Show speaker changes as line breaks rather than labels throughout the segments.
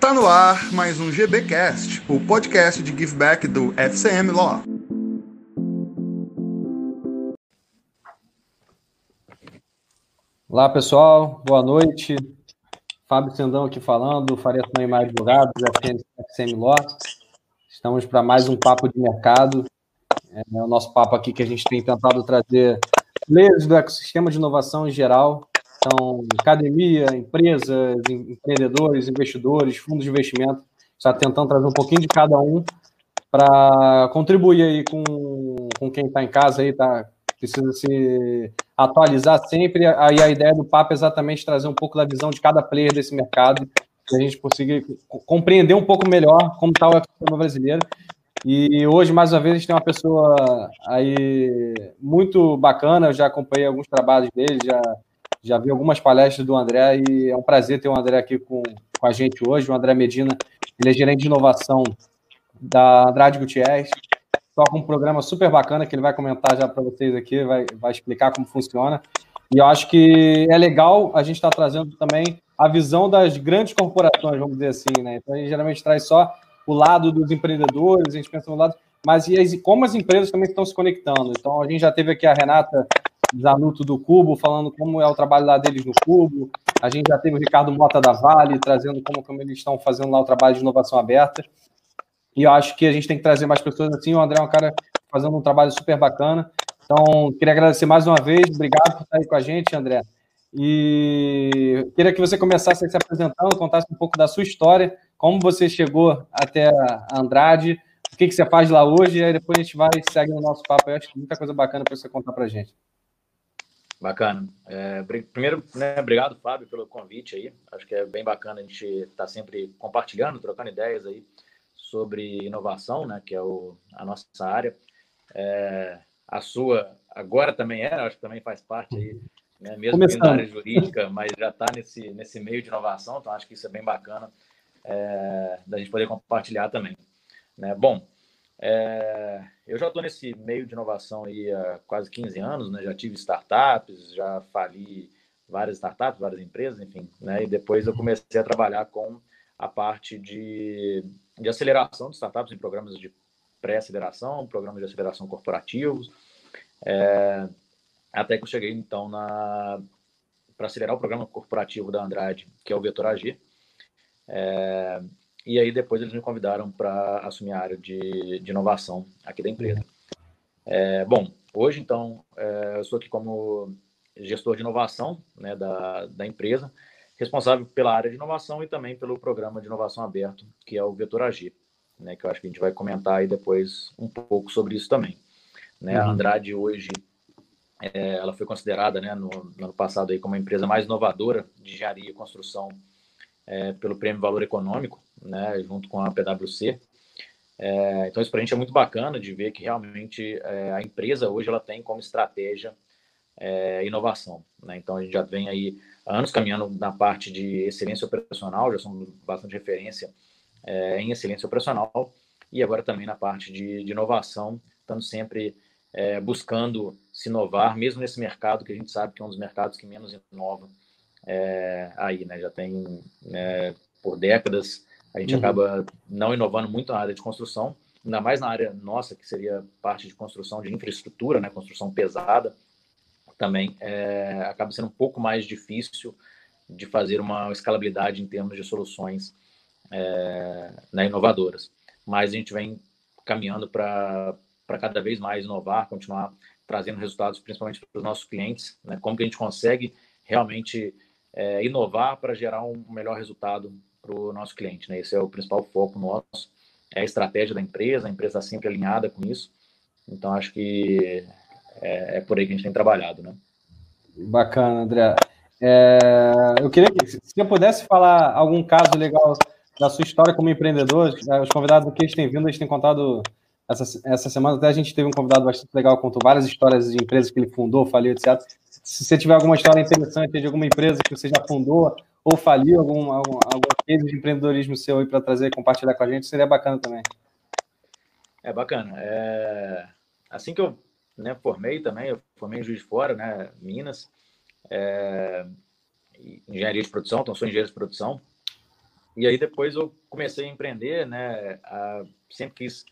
Tá no ar mais um GBcast, o podcast de giveback do FCM Law.
Olá pessoal, boa noite. Fábio Sendão aqui falando, Faria Neymar Advogados, FCM Law. Estamos para mais um papo de mercado. É o nosso papo aqui que a gente tem tentado trazer players do ecossistema de inovação em geral então, academia, empresas, empreendedores, investidores, fundos de investimento, está tentando trazer um pouquinho de cada um para contribuir aí com, com quem está em casa aí, tá, precisa se atualizar sempre. Aí a ideia do papo é exatamente trazer um pouco da visão de cada player desse mercado, para a gente conseguir compreender um pouco melhor como está o ecossistema brasileiro. E hoje, mais uma vez, a gente tem uma pessoa aí muito bacana, eu já acompanhei alguns trabalhos dele, já já vi algumas palestras do André e é um prazer ter o André aqui com, com a gente hoje. O André Medina, ele é gerente de inovação da Andrade Gutierrez. Toca um programa super bacana que ele vai comentar já para vocês aqui, vai, vai explicar como funciona. E eu acho que é legal a gente estar tá trazendo também a visão das grandes corporações, vamos dizer assim, né? Então a gente geralmente traz só o lado dos empreendedores, a gente pensa no lado, mas e as, como as empresas também estão se conectando. Então a gente já teve aqui a Renata Zanuto do Cubo, falando como é o trabalho lá deles no Cubo. A gente já teve o Ricardo Mota da Vale, trazendo como, como eles estão fazendo lá o trabalho de inovação aberta. E eu acho que a gente tem que trazer mais pessoas assim. O André é um cara fazendo um trabalho super bacana. Então, queria agradecer mais uma vez. Obrigado por estar aí com a gente, André. E queria que você começasse se apresentando, contasse um pouco da sua história, como você chegou até a Andrade, que, que você faz lá hoje, e aí depois a gente vai e segue no nosso papo. Eu acho que muita coisa bacana para você contar para a gente.
Bacana. É, primeiro, né, obrigado, Fábio, pelo convite aí. Acho que é bem bacana a gente estar tá sempre compartilhando, trocando ideias aí sobre inovação, né, que é o, a nossa área. É, a sua agora também é, acho que também faz parte aí, né, mesmo da área jurídica, mas já está nesse, nesse meio de inovação, então acho que isso é bem bacana é, da gente poder compartilhar também. Né? Bom, é, eu já estou nesse meio de inovação aí há quase 15 anos, né? Já tive startups, já fali várias startups, várias empresas, enfim, né? E depois eu comecei a trabalhar com a parte de, de aceleração de startups em programas de pré-aceleração, programas de aceleração corporativos, é, até que eu cheguei então na para acelerar o programa corporativo da Andrade, que é o Vetor AG. É, e aí depois eles me convidaram para assumir a área de, de, inovação aqui da empresa. É, bom, hoje então é, eu estou aqui como gestor de inovação né, da, da empresa, responsável pela área de inovação e também pelo programa de inovação aberto, que é o Vetor AG, né, que eu acho que a gente vai comentar aí depois um pouco sobre isso também. Né, uhum. A Andrade hoje é, ela foi considerada né, no, no, ano passado aí como a empresa mais inovadora de engenharia e construção é, pelo Prêmio Valor Econômico, né, junto com a PwC. É, então, isso para a gente é muito bacana de ver que realmente é, a empresa hoje ela tem como estratégia é, inovação. Né? Então, a gente já vem aí anos caminhando na parte de excelência operacional, já somos bastante referência é, em excelência operacional, e agora também na parte de, de inovação, estando sempre é, buscando se inovar, mesmo nesse mercado que a gente sabe que é um dos mercados que menos inova é, aí, né? Já tem né, por décadas a gente uhum. acaba não inovando muito na área de construção, ainda mais na área nossa, que seria parte de construção de infraestrutura, né? Construção pesada, também é, acaba sendo um pouco mais difícil de fazer uma escalabilidade em termos de soluções é, né, inovadoras. Mas a gente vem caminhando para cada vez mais inovar, continuar trazendo resultados, principalmente para os nossos clientes, né? como que a gente consegue realmente é, inovar para gerar um melhor resultado para o nosso cliente. Né? Esse é o principal foco nosso, é a estratégia da empresa, a empresa está sempre alinhada com isso. Então, acho que é, é por aí que a gente tem trabalhado. Né?
Bacana, André. É, eu queria que, se eu pudesse falar algum caso legal da sua história como empreendedor, né, os convidados aqui eles têm vindo, eles têm contado essa, essa semana até a gente teve um convidado bastante legal, contou várias histórias de empresas que ele fundou, faliu, etc. Se você tiver alguma história interessante de alguma empresa que você já fundou ou faliu, algum, algum, algum de empreendedorismo seu aí para trazer e compartilhar com a gente, seria bacana também.
É bacana. É... Assim que eu né, formei também, eu formei em Juiz de Fora, né, Minas, é... engenharia de produção, então sou engenheiro de produção. E aí depois eu comecei a empreender, né? A, sempre quis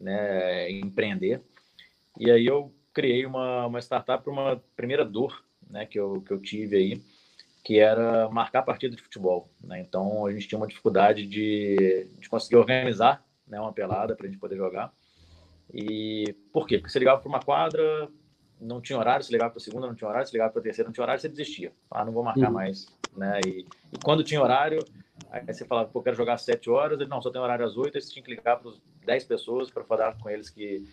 né, empreender. E aí eu criei uma, uma startup para uma primeira dor né, que, eu, que eu tive aí, que era marcar partida de futebol. Né? Então a gente tinha uma dificuldade de, de conseguir organizar né, uma pelada para a gente poder jogar. E por quê? Porque você ligava para uma quadra, não tinha horário, se ligava para a segunda, não tinha horário, se ligava para a terceira, não tinha horário, você desistia. Ah, não vou marcar uhum. mais. Né? E, e, quando tinha horário, aí você falava, pô, quero jogar às sete horas, ele, não, só tem horário às oito, aí você tinha que ligar para dez pessoas para falar com eles que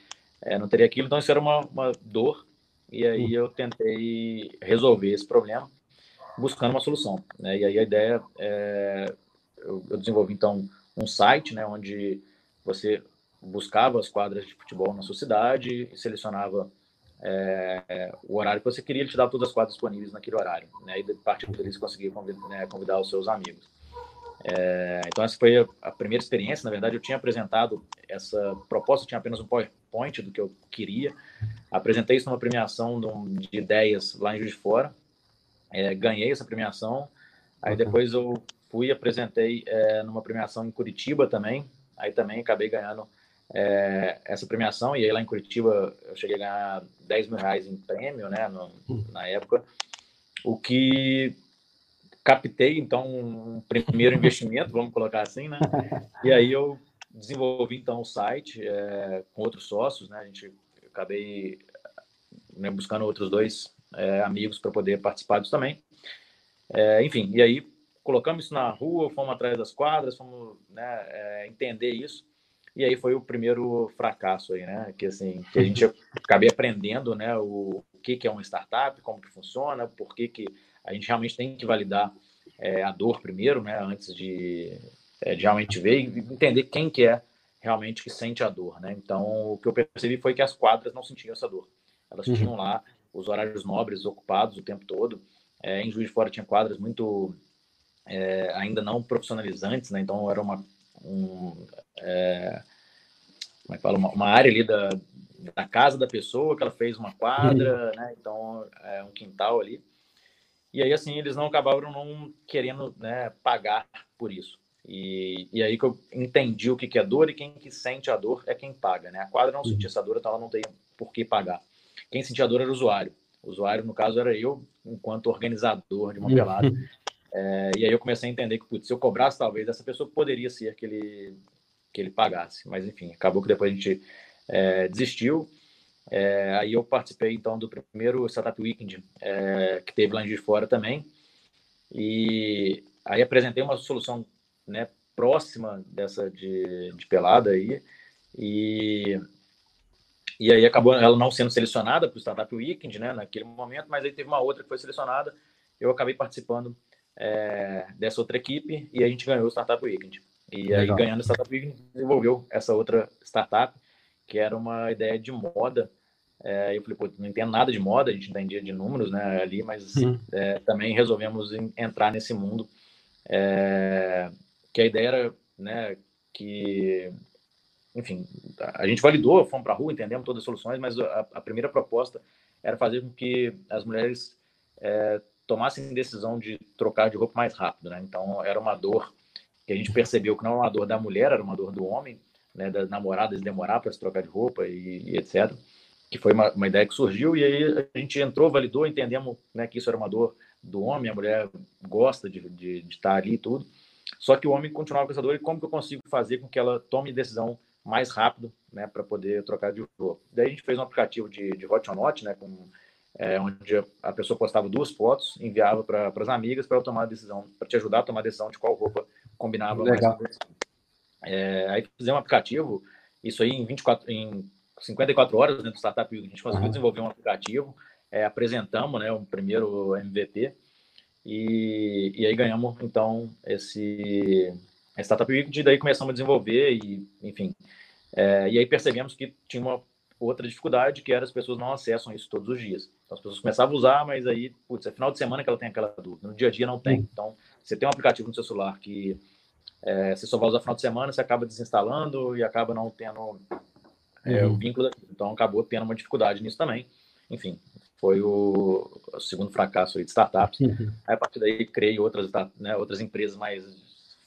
é, não teria aquilo. Então isso era uma, uma dor, e aí uhum. eu tentei resolver esse problema buscando uma solução. Né? E aí a ideia é, eu, eu desenvolvi então um site, né, onde você buscava as quadras de futebol na sua cidade selecionava é, o horário que você queria, ele te dava todas as quadras disponíveis naquele horário. Né? E a partir daí você conseguia convidar, né, convidar os seus amigos. É, então essa foi a, a, primeira experiência. Na verdade, eu tinha apresentado essa proposta, tinha apenas um PowerPoint do que eu queria. Apresentei isso numa premiação de ideias lá em Juiz de Fora. É, ganhei essa premiação. Aí uhum. depois eu fui e apresentei é, numa premiação em Curitiba também. Aí também acabei ganhando é, essa premiação. E aí lá em Curitiba eu cheguei a ganhar 10 mil reais em prêmio, né, no, hum. na época. O que captei, então, um primeiro investimento, vamos colocar assim, né? E aí eu desenvolvi, então, o site é, com outros sócios, né? A gente acabei né, buscando outros dois é, amigos para poder participar disso também. É, enfim, e aí colocamos isso na rua, fomos atrás das quadras, fomos né, é, entender isso. E aí foi o primeiro fracasso aí, né? Que assim, que a gente acabei aprendendo, né? O, o que, que é uma startup, como que funciona, por que, que a gente realmente tem que validar é, a dor primeiro, né? Antes de, é, de realmente ver e entender quem que é realmente que sente a dor, né? Então, o que eu percebi foi que as quadras não sentiam essa dor. Elas uhum. tinham lá os horários nobres ocupados o tempo todo. É, em Juiz de Fora tinha quadras muito é, ainda não profissionalizantes, né? Então era uma um, é, como é que fala, uma, uma, área ali da, da casa da pessoa que ela fez uma quadra, né? Então é um quintal ali. E aí assim eles não acabaram não querendo né, pagar por isso. E, e aí que eu entendi o que, que é dor e quem que sente a dor é quem paga, né? A quadra não sentia essa dor, então ela não tem por que pagar. Quem sentia dor era o usuário. O usuário, no caso, era eu, enquanto organizador de uma pelada. É, e aí eu comecei a entender que, putz, se eu cobrasse, talvez essa pessoa poderia ser que ele, que ele pagasse. Mas, enfim, acabou que depois a gente é, desistiu. É, aí eu participei, então, do primeiro Startup Weekend é, que teve lá em de fora também. E aí apresentei uma solução né, próxima dessa de, de pelada aí. E, e aí acabou ela não sendo selecionada para o Startup Weekend, né, naquele momento, mas aí teve uma outra que foi selecionada. Eu acabei participando é, dessa outra equipe e a gente ganhou o Startup Weekend. E Legal. aí, ganhando o Startup Weekend, desenvolveu essa outra startup, que era uma ideia de moda. É, eu falei, pô, não entendo nada de moda, a gente entendia de números né, ali, mas uhum. é, também resolvemos entrar nesse mundo. Que a ideia era né, que, enfim, a gente validou, fomos para a rua, entendemos todas as soluções, mas a, a, primeira proposta era fazer com que as mulheres é, tomassem decisão de trocar de roupa mais rápido, né? Então era uma dor que a gente percebeu que não era uma dor da mulher, era uma dor do homem, né? Das namoradas demorar para se trocar de roupa e, e etc. Que foi uma, uma, ideia que surgiu e aí a gente entrou, validou, entendemos né, que isso era uma dor do homem, a mulher gosta de, de, de estar ali e tudo. Só que o homem continuava com essa dor e como que eu consigo fazer com que ela tome decisão mais rápido, né, para poder trocar de roupa. Daí a gente fez um aplicativo de, de hot or not, né, com é, onde a pessoa postava duas fotos, enviava para as amigas para tomar a decisão, para te ajudar a tomar a decisão de qual roupa combinava Legal. mais. É, aí fizemos um aplicativo, isso aí em 24, em 54 horas dentro do Startup a gente conseguiu uhum. desenvolver um aplicativo, é, apresentamos né, um primeiro MVP e, e aí ganhamos então esse Startup Week, e daí começamos a desenvolver e enfim, é, e aí percebemos que tinha uma outra dificuldade que era as pessoas não acessam isso todos os dias. Então, as pessoas começavam a usar, mas aí, putz, é final de semana que ela tem aquela dúvida. No dia a dia não tem. Então, você tem um aplicativo no seu celular que é, você só vai usar final de semana, você acaba desinstalando e acaba não tendo é, uhum. o vínculo. Então, acabou tendo uma dificuldade nisso também. Enfim, foi o, o segundo fracasso de startups. Uhum. Aí, a partir daí, criei outras, né, outras empresas mais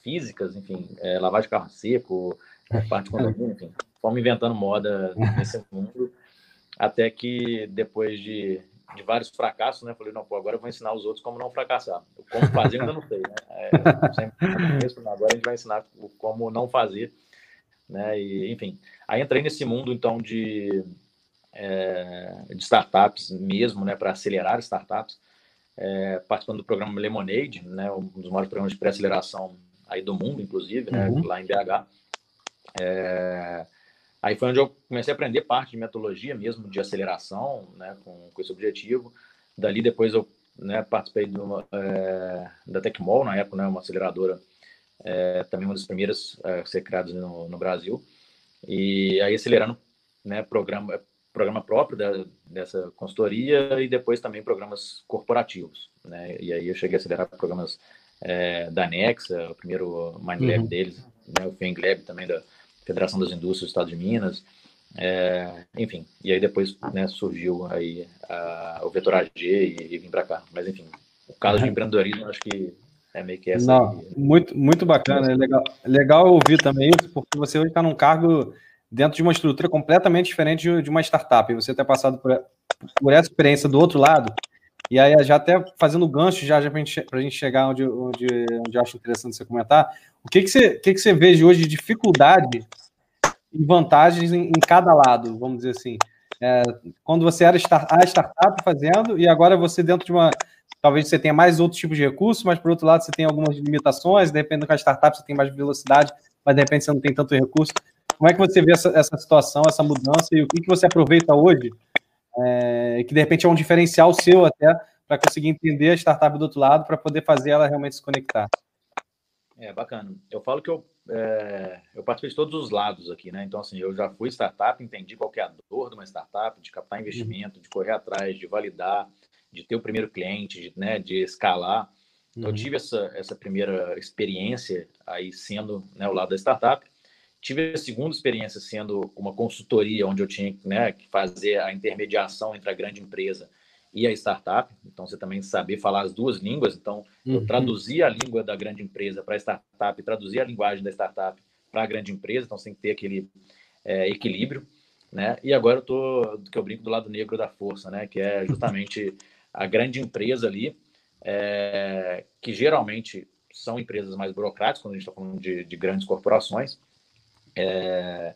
físicas, enfim, é, lavar de carro seco, é, parte de condomínio, enfim, fomos inventando moda nesse mundo, até que depois de, de vários fracassos, né, falei, não, pô, agora eu vou ensinar os outros como não fracassar. Como fazer ainda não sei, né? É, sempre, agora a gente vai ensinar como não fazer, né? E, enfim, aí entrei nesse mundo, então, de, é, de startups mesmo, né, para acelerar startups, é, participando do programa Lemonade, né, um dos maiores programas de pré-aceleração aí do mundo, inclusive, né, uhum. lá em BH. É, aí foi onde eu comecei a aprender parte de metodologia mesmo, de aceleração, né, com, com esse objetivo. Dali depois eu né, participei uma, é, da Tecmol, na época, né, uma aceleradora, é, também uma das primeiras a ser criadas no, no Brasil. E aí acelerando né, programa, programa próprio da, dessa consultoria e depois também programas corporativos. Né? E aí eu cheguei a acelerar programas é, da Nexa, o primeiro MindLab uhum. deles, né? o FENGLab também da Federação das Indústrias do Estado de Minas. É, enfim, e aí depois né, surgiu aí a, o Vetor AG e, e vim para cá. Mas enfim, o caso de uhum. empreendedorismo acho que é meio que essa.
Não, aí. muito, muito bacana, é legal, legal ouvir também isso, porque você hoje está num cargo dentro de uma estrutura completamente diferente de, de uma startup. E você ter passado por, por, essa experiência do outro lado, e aí já até fazendo gancho, já, já para a gente chegar onde, onde, onde eu acho interessante você comentar, o que, que, você, que, que você vê hoje de dificuldade e vantagens em, em cada lado, vamos dizer assim? É, quando você era start, a startup fazendo, e agora você dentro de uma. Talvez você tenha mais outros tipos de recursos, mas por outro lado você tem algumas limitações, dependendo com a startup você tem mais velocidade, mas de repente você não tem tanto recurso. Como é que você vê essa, essa situação, essa mudança e o que, que você aproveita hoje, é, que de repente é um diferencial seu até para conseguir entender a startup do outro lado para poder fazer ela realmente se conectar?
É bacana. Eu falo que eu, é, eu participei de todos os lados aqui, né? Então, assim, eu já fui startup, entendi qual é a dor de uma startup, de captar investimento, uhum. de correr atrás, de validar, de ter o primeiro cliente, de, né, de escalar. Então, uhum. eu tive essa, essa primeira experiência aí sendo né, o lado da startup. Tive a segunda experiência sendo uma consultoria, onde eu tinha né, que fazer a intermediação entre a grande empresa e a startup. Então, você também saber falar as duas línguas. Então, uhum. eu traduzia a língua da grande empresa para a startup traduzia a linguagem da startup para a grande empresa. Então, você tem que ter aquele é, equilíbrio. Né? E agora eu tô, que eu brinco do lado negro da força, né? Que é justamente a grande empresa ali, é, que geralmente são empresas mais burocráticas, quando a gente está falando de, de grandes corporações, é,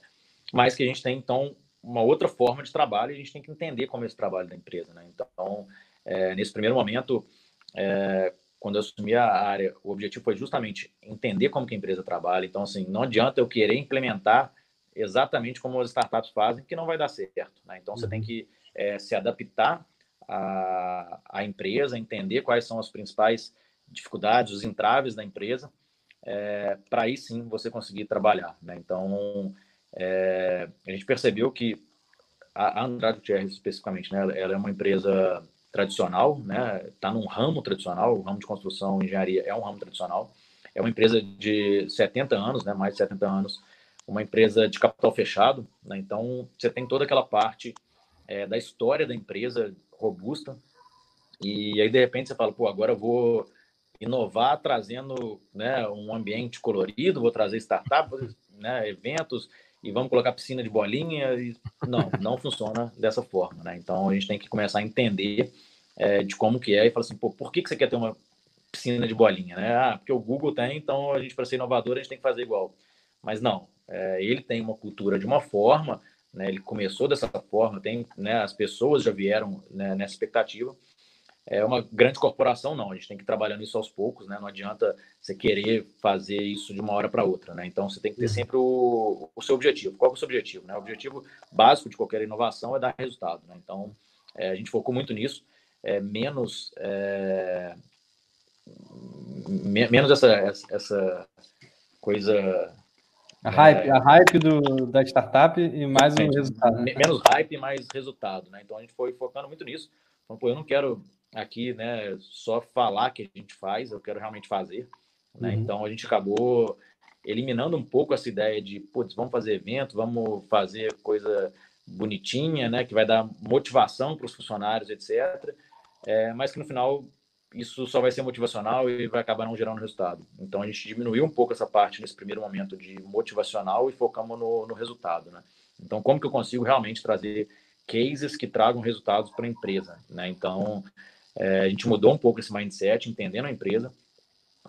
mas que a gente tem, então, uma outra forma de trabalho e a gente tem que entender como é esse trabalho da empresa. Né? Então, é, nesse primeiro momento, é, quando eu assumi a área, o objetivo foi justamente entender como que a empresa trabalha. Então, assim, não adianta eu querer implementar exatamente como as startups fazem, que não vai dar certo. Né? Então, você tem uhum. que é, se adaptar à, à empresa, entender quais são as principais dificuldades, os entraves da empresa, é, para aí sim você conseguir trabalhar. Né? Então, é, a gente percebeu que a, Andrade Gutierrez, especificamente, né, ela é uma empresa tradicional, né, está num ramo tradicional, o ramo de construção e engenharia é um ramo tradicional, é uma empresa de 70 anos, né, mais de 70 anos, uma empresa de capital fechado, né, então você tem toda aquela parte é, da história da empresa robusta, e aí de repente você fala, pô, agora eu vou inovar trazendo né, um ambiente colorido, vou trazer startup, né, eventos e vamos colocar piscina de bolinha. E... Não, não funciona dessa forma. Né? Então a gente tem que começar a entender é, de como que é e falar assim, pô, por que, que você quer ter uma piscina de bolinha? Né? Ah, porque o Google tem, então a gente, para ser inovador, a gente tem que fazer igual. Mas não, é, ele tem uma cultura de uma forma, né, ele começou dessa forma, tem, né, as pessoas já vieram né, nessa expectativa, é uma grande corporação, não. A gente tem que ir trabalhando isso aos poucos, né? Não adianta você querer fazer isso de uma hora para outra, né? Então você tem que ter uhum. sempre o, o seu objetivo. Qual é o seu objetivo? Né? O objetivo básico de qualquer inovação é dar resultado, né? Então é, a gente focou muito nisso, é, menos é, me, menos essa, essa coisa
a hype, é, a hype do, da startup e mais o resultado.
Né? Menos hype e mais resultado, né? Então a gente foi focando muito nisso. Então, pô, eu não quero aqui, né, só falar que a gente faz, eu quero realmente fazer. Né? Uhum. Então a gente acabou eliminando um pouco essa ideia de, putz, vamos fazer evento, vamos fazer coisa bonitinha, né, que vai dar motivação para os funcionários, etc. É, mas que no final isso só vai ser motivacional e vai acabar não gerando resultado. Então a gente diminuiu um pouco essa parte nesse primeiro momento de motivacional e focamos no, no resultado, né? Então como que eu consigo realmente trazer cases que tragam resultados para a empresa, né? Então é, a gente mudou um pouco esse mindset, entendendo a empresa,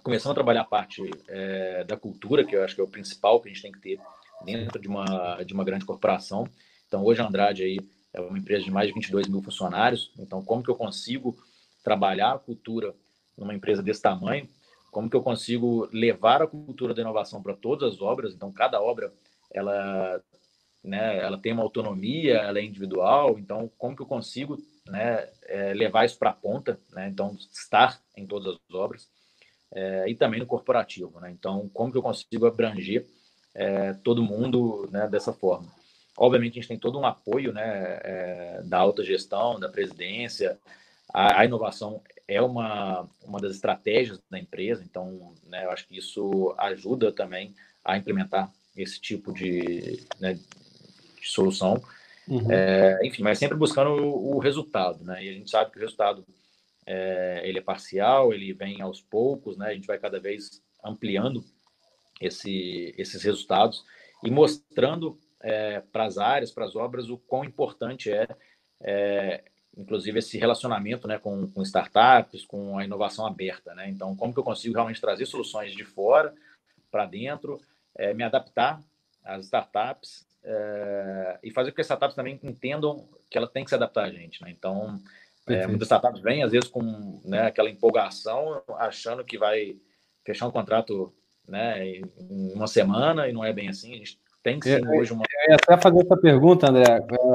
começamos a trabalhar a parte é, da cultura, que eu acho que é o principal que a gente tem que ter dentro de uma, de uma grande corporação. Então, hoje a Andrade aí é uma empresa de mais de 22 mil funcionários. Então, como que eu consigo trabalhar a cultura numa empresa desse tamanho? Como que eu consigo levar a cultura da inovação para todas as obras? Então, cada obra ela, né, ela tem uma autonomia, ela é individual. Então, como que eu consigo né, é, levar isso para a ponta? Né? Então, estar em todas as obras é, e também no corporativo. Né? Então, como que eu consigo abranger é, todo mundo né, dessa forma? Obviamente, a gente tem todo um apoio né, é, da alta gestão, da presidência. A, a, inovação é uma, uma das estratégias da empresa, então né, eu acho que isso ajuda também a implementar esse tipo de, né, de solução. Uhum. É, enfim, mas sempre buscando o, o, resultado, né? E a gente sabe que o resultado é, ele é parcial, ele vem aos poucos, né? A gente vai cada vez ampliando esse, esses resultados e mostrando é, para as áreas, para as obras, o quão importante é, é inclusive, esse relacionamento né, com, com, startups, com a inovação aberta. Né? Então, como que eu consigo realmente trazer soluções de fora para dentro, é, me adaptar às startups é, e fazer com que as startups também entendam que ela tem que se adaptar a gente. Né? Então, é, muitas startups vêm, às vezes, com né, aquela empolgação, achando que vai fechar um contrato né, em uma semana, e não é bem assim. A gente tem que sim
eu, hoje uma. Eu ia até fazer essa pergunta, André.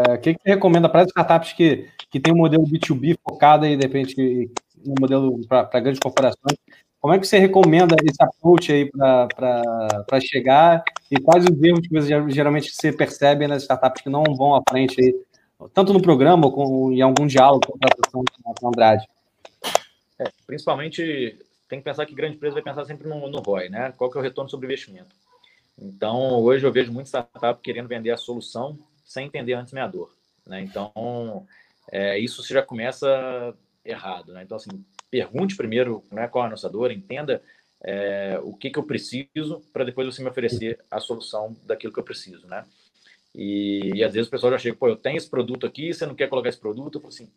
É, o que, que você recomenda para as startups que, que tem um modelo B2B focado aí, de repente, um modelo para grandes corporações? Como é que você recomenda esse approach aí para chegar e quais os erros que você, geralmente você percebe nas startups que não vão à frente aí tanto no programa ou em algum diálogo com a contratação com Andrade?
É, principalmente, tem que pensar que grande empresa vai pensar sempre no, no ROI, né? Qual que é o retorno sobre investimento? Então, hoje eu vejo muita startup querendo vender a solução sem entender antes minha dor, né? Então, é, isso já começa errado, né? Então, assim, pergunte primeiro né, qual é a nossa dor, entenda é, o que, que eu preciso para depois você me oferecer a solução daquilo que eu preciso, né? E, e, às vezes o pessoal já chega, pô, eu tenho esse produto aqui, você não quer colocar esse produto? Eu falo assim,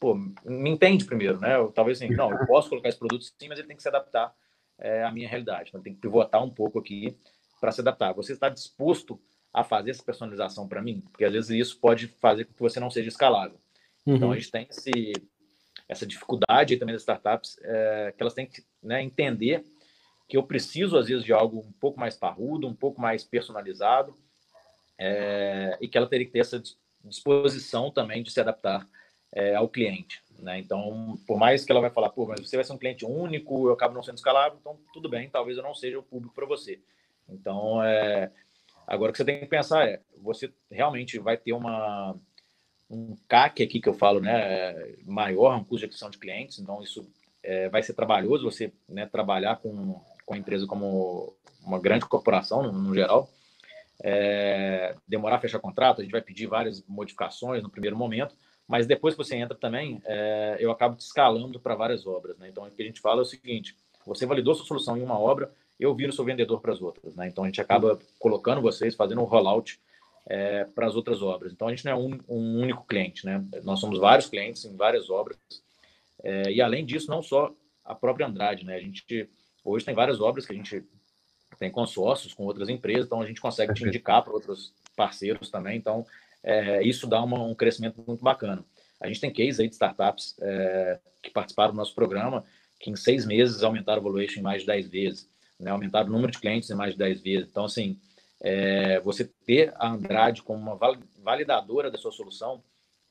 pô, me entende primeiro, né? Eu, talvez assim, não, eu posso colocar esse produto sim, mas ele tem que se adaptar é, à minha realidade. Então tem que pivotar um pouco aqui para se adaptar. Você está disposto a fazer essa personalização para mim? Porque às vezes isso pode fazer com que você não seja escalável. Uhum. Então a gente tem esse, essa dificuldade também das startups, é, que elas têm que né, entender que eu preciso às vezes de algo um pouco mais parrudo, um pouco mais personalizado, é, e que ela teria que ter essa disposição também de se adaptar é, ao cliente. Né? Então, por mais que ela vai falar, pô, mas você vai ser um cliente único, eu acabo não sendo escalável, então tudo bem, talvez eu não seja o público para você. Então, é, agora o que você tem que pensar é, você realmente vai ter uma um CAC aqui que eu falo, né, maior, um custo de aquisição de clientes, então isso é, vai ser trabalhoso você né, trabalhar com, com a empresa como uma grande corporação, no, no geral, é, demorar a fechar contrato, a gente vai pedir várias modificações no primeiro momento, mas depois que você entra também, é, eu acabo te escalando para várias obras. Né? Então, o que a gente fala é o seguinte: você validou sua solução em uma obra, eu viro seu vendedor para as outras. Né? Então, a gente acaba colocando vocês, fazendo um rollout é, para as outras obras. Então, a gente não é um, um, único cliente, né? nós somos vários clientes em várias obras. É, e, além disso, não só a própria Andrade, né? a gente hoje tem várias obras que a gente tem consórcios com outras empresas, então a gente consegue te indicar para outros parceiros também. Então, é, isso dá uma, um crescimento muito bacana. A gente tem case aí de startups é, que participaram do nosso programa, que em seis meses aumentaram o valuation em mais de 10 vezes, né? aumentaram o número de clientes em mais de 10 vezes. Então, assim, é, você ter a Andrade como uma validadora da sua solução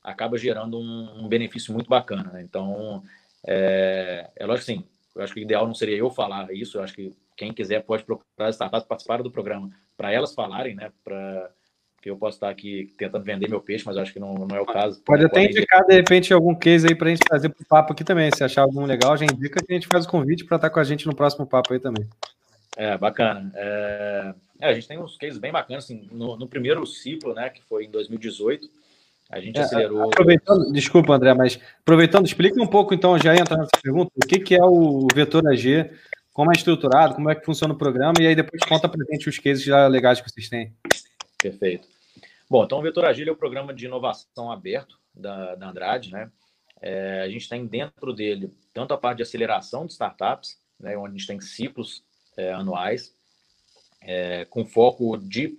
acaba gerando um, um benefício muito bacana. Né? Então, é, é lógico assim, eu acho que o ideal não seria eu falar isso, eu acho que quem quiser pode procurar as startups participar do programa para elas falarem, né? Para que eu posso estar aqui tentando vender meu peixe, mas acho que não, não é o caso.
Pode até indicar, de repente, algum case aí para a gente trazer para o papo aqui também. Se achar algum legal, já indica que a gente faz o convite para estar com a gente no próximo papo aí também.
É, bacana. É, é, a gente tem uns cases bem bacanas. Assim, no, no, primeiro ciclo, né, que foi em 2018, a gente é, acelerou.
Aproveitando, desculpa, André, mas aproveitando, explica um pouco, então, já entra nessa pergunta, o que, que é o Vetor AG, como é estruturado, como é que funciona o programa, e aí depois conta para gente os cases já legais que vocês têm.
Perfeito. Bom, então o Vetor Agile é o programa de inovação aberto da, da Andrade, né? É, a gente tem dentro dele tanto a parte de aceleração de startups, né, onde a gente tem ciclos é, anuais, é, com foco de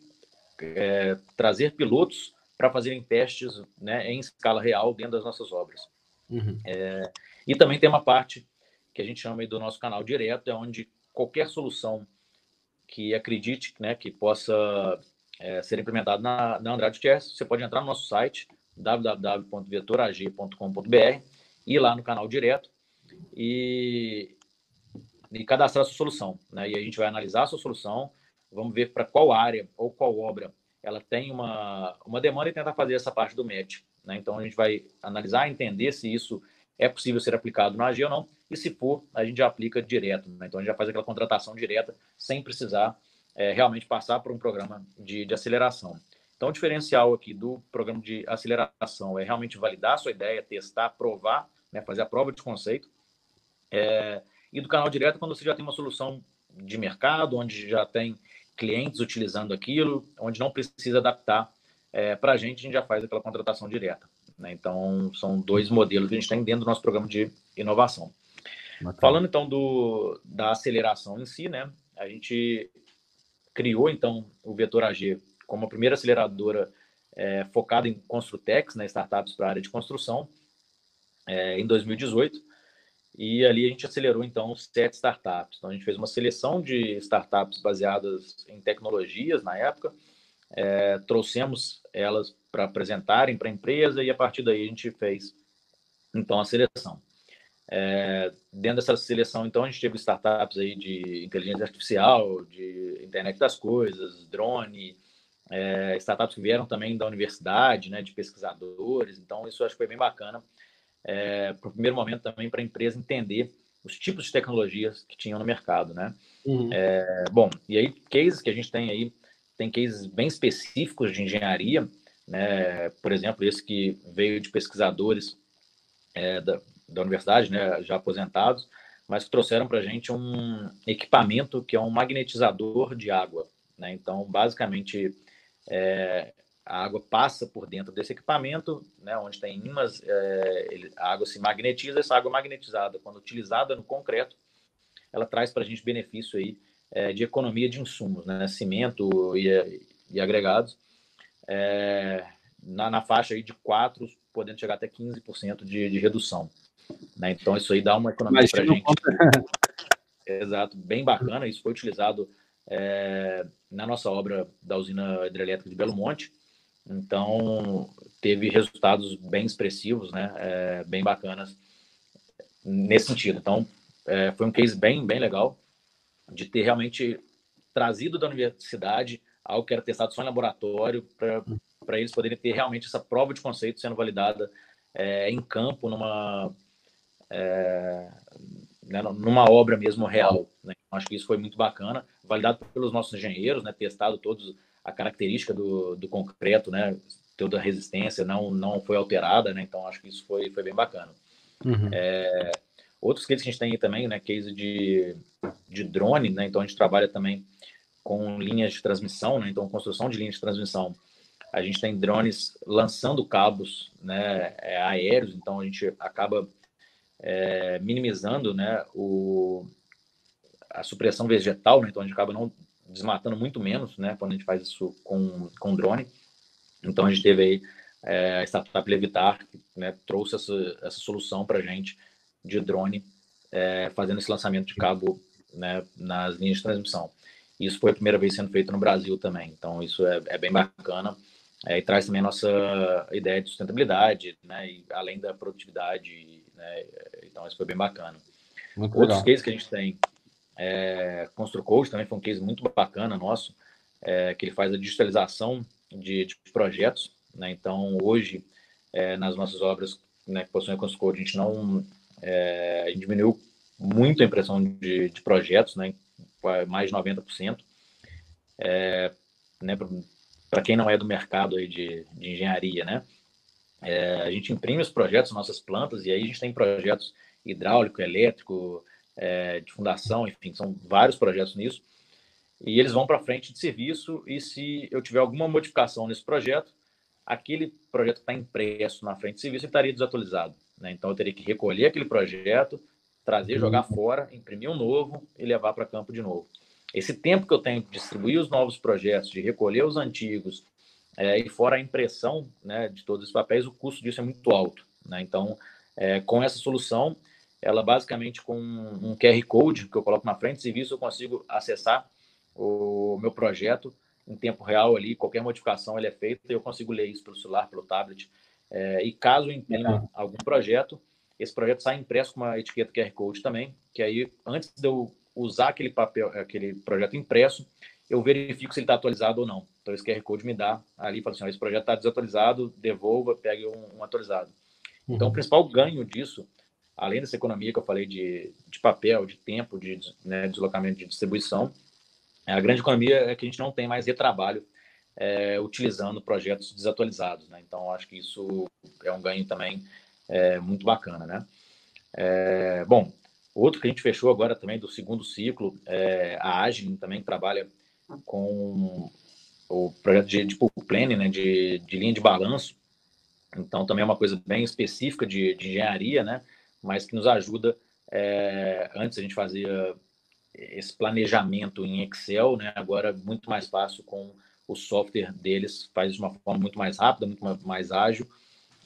é, trazer pilotos para fazerem testes né, em escala real dentro das nossas obras. Uhum. É, e também tem uma parte que a gente chama do nosso canal direto, é onde qualquer solução que acredite né, que possa é, ser implementada na, na Andrade Chess, você pode entrar no nosso site www.vetorag.com.br ir lá no canal direto e, e cadastrar a sua solução. Né? E a gente vai analisar a sua solução, vamos ver para qual área ou qual obra ela tem uma, uma demanda e tentar fazer essa parte do match. Né? Então a gente vai analisar, entender se isso é possível ser aplicado no AG ou não, e se for, a gente já aplica direto. Né? Então a gente já faz aquela contratação direta sem precisar é, realmente passar por um programa de, de aceleração. Então, o diferencial aqui do programa de aceleração é realmente validar a sua ideia, testar, provar, né, fazer a prova de conceito. É, e do canal direto, quando você já tem uma solução de mercado, onde já tem clientes utilizando aquilo, onde não precisa adaptar é, para a gente, a gente já faz aquela contratação direta. Né? Então, são dois modelos que a gente tem dentro do nosso programa de inovação. Bacana. Falando então do, da aceleração em si, né? A gente criou então o Vetor AG como a primeira aceleradora é, focada em Construtex, né, startups para a área de construção, é, em 2018. E ali a gente acelerou, então, sete startups. Então, a gente fez uma seleção de startups baseadas em tecnologias na época, é, trouxemos elas para apresentarem para a empresa e a partir daí a gente fez, então, a seleção. É, dentro dessa seleção, então, a gente teve startups aí de inteligência artificial, de internet das coisas, drone, é, startups que vieram também da universidade, né, de pesquisadores. Então, isso acho que foi bem bacana. É, para o primeiro momento também para a empresa entender os tipos de tecnologias que tinham no mercado, né? Uhum. É, bom, e aí cases que a gente tem aí, tem cases bem específicos de engenharia, né? Por exemplo, esse que veio de pesquisadores é, da, da universidade, né, já aposentados, mas que trouxeram para a gente um equipamento que é um magnetizador de água, né? Então, basicamente, é, a água passa por dentro desse equipamento, né, onde tem ímãs, é, a água se magnetiza, essa água magnetizada, quando utilizada no concreto, ela traz para a gente benefício aí, é, de economia de insumos, né, cimento e, e agregados, é, na, na, faixa aí de 4, podendo chegar até 15% de, de redução. Né? Então, isso aí dá uma economia para a gente. Exato, bem bacana. Isso foi utilizado é, na nossa obra da usina hidrelétrica de Belo Monte. Então, teve resultados bem expressivos, né? É, bem bacanas nesse sentido. Então, é, foi um case bem, bem legal de ter realmente trazido da universidade algo que era testado só em laboratório para eles poderem ter realmente essa prova de conceito sendo validada é, em campo, numa, é, né, numa obra mesmo real. Né? Acho que isso foi muito bacana, validado pelos nossos engenheiros, né, testado todos a característica do, do concreto, né, toda a resistência não não foi alterada, né, então acho que isso foi foi bem bacana. Uhum. É, outros cases que a gente tem aí também, né, case de, de drone, né, então a gente trabalha também com linhas de transmissão, né, então construção de linhas de transmissão. A gente tem drones lançando cabos, né, é, aéreos, então a gente acaba é, minimizando né, o, a supressão vegetal, né, então a gente acaba não desmatando muito menos né, quando a gente faz isso com, com drone. Então a gente teve aí é, a startup Levitar, que né, trouxe essa, essa solução para a gente de drone, é, fazendo esse lançamento de cabo né, nas linhas de transmissão. Isso foi a primeira vez sendo feito no Brasil também, então isso é, é bem bacana. É, e traz também a nossa ideia de sustentabilidade, né, e além da produtividade né? Então, isso foi bem bacana. Muito Outros legal. cases que a gente tem, é, ConstruCode também foi um case muito bacana nosso, é, que ele faz a digitalização de, de projetos. Né? Então, hoje, é, nas nossas obras né, que possuem ConstruCode, a gente não é, a gente diminuiu muito a impressão de, de projetos, né, mais de 90%. É, né, Para quem não é do mercado aí de, de engenharia, né? É, a gente imprime os projetos, nossas plantas, e aí a gente tem projetos hidráulico, elétrico, é, de fundação, enfim, são vários projetos nisso. E eles vão para frente de serviço, e se eu tiver alguma modificação nesse projeto, aquele projeto que está impresso na frente de serviço estaria desatualizado. Né? Então eu teria que recolher aquele projeto, trazer, uhum. jogar fora, imprimir um novo e levar para campo de novo. Esse tempo que eu tenho de distribuir os novos projetos, de recolher os antigos, é, e fora a impressão né, de todos os papéis, o custo disso é muito alto. Né? Então, é, com essa solução, ela basicamente com um QR Code que eu coloco na frente de serviço, eu consigo acessar o meu projeto em tempo real ali, qualquer modificação ele é feita, eu consigo ler isso pelo celular, pelo tablet. É, e caso imprima algum projeto, esse projeto sai impresso com uma etiqueta QR Code também, que aí, antes de eu usar aquele papel, aquele projeto impresso, eu verifico se ele está atualizado ou não. Então, esse QR Code me dá ali, fala assim, esse projeto está desatualizado, devolva, pegue um, um atualizado. Uhum. Então, o principal ganho disso, além dessa economia que eu falei de, de papel, de tempo, de né, deslocamento de distribuição, a grande economia é que a gente não tem mais retrabalho é, utilizando projetos desatualizados. Né? Então, acho que isso é um ganho também é, muito bacana. Né? É, bom, outro que a gente fechou agora também do segundo ciclo, é a Agile também trabalha com o projeto de, de planning, né, de, de linha de balanço. Então, também é uma coisa bem específica de, de engenharia, né, mas que nos ajuda. É, antes a gente fazia esse planejamento em Excel, né? Agora muito mais fácil com o software deles, faz de uma forma muito mais rápida, muito mais ágil,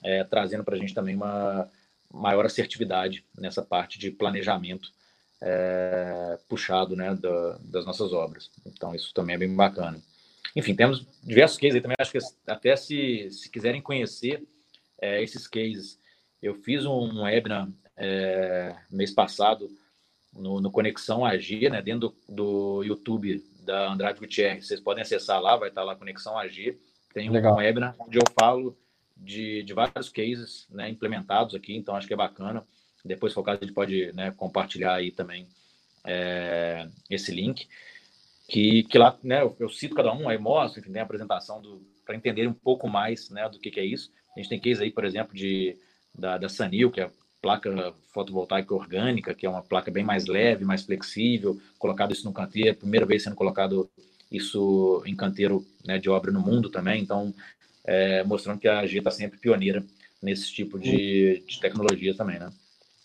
é, trazendo para a gente também uma maior assertividade nessa parte de planejamento é, puxado, né, da, das nossas obras. Então isso também é bem bacana. Enfim, temos diversos cases aí também. Acho que até se, se quiserem conhecer é, esses cases, eu fiz um webinar é, mês passado no, no Conexão AG, né, dentro do, do, YouTube da Andrade Gutierrez. Vocês podem acessar lá, vai estar lá Conexão AG. Tem um Legal. webinar onde eu falo de, de vários cases né, implementados aqui, então acho que é bacana. Depois, se for o caso, a gente pode né, compartilhar aí também é, esse link. Que, que lá né, eu, eu, cito cada um, aí mostro, enfim, tem a apresentação para entender um pouco mais né, do que, que, é isso. A gente tem case aí, por exemplo, de, da, da Sanil, que é placa fotovoltaica orgânica, que é uma placa bem mais leve, mais flexível, colocado isso no canteiro, primeira vez sendo colocado isso em canteiro né, de obra no mundo também, então é, mostrando que a AG está sempre pioneira nesse tipo de, de, tecnologia também, né?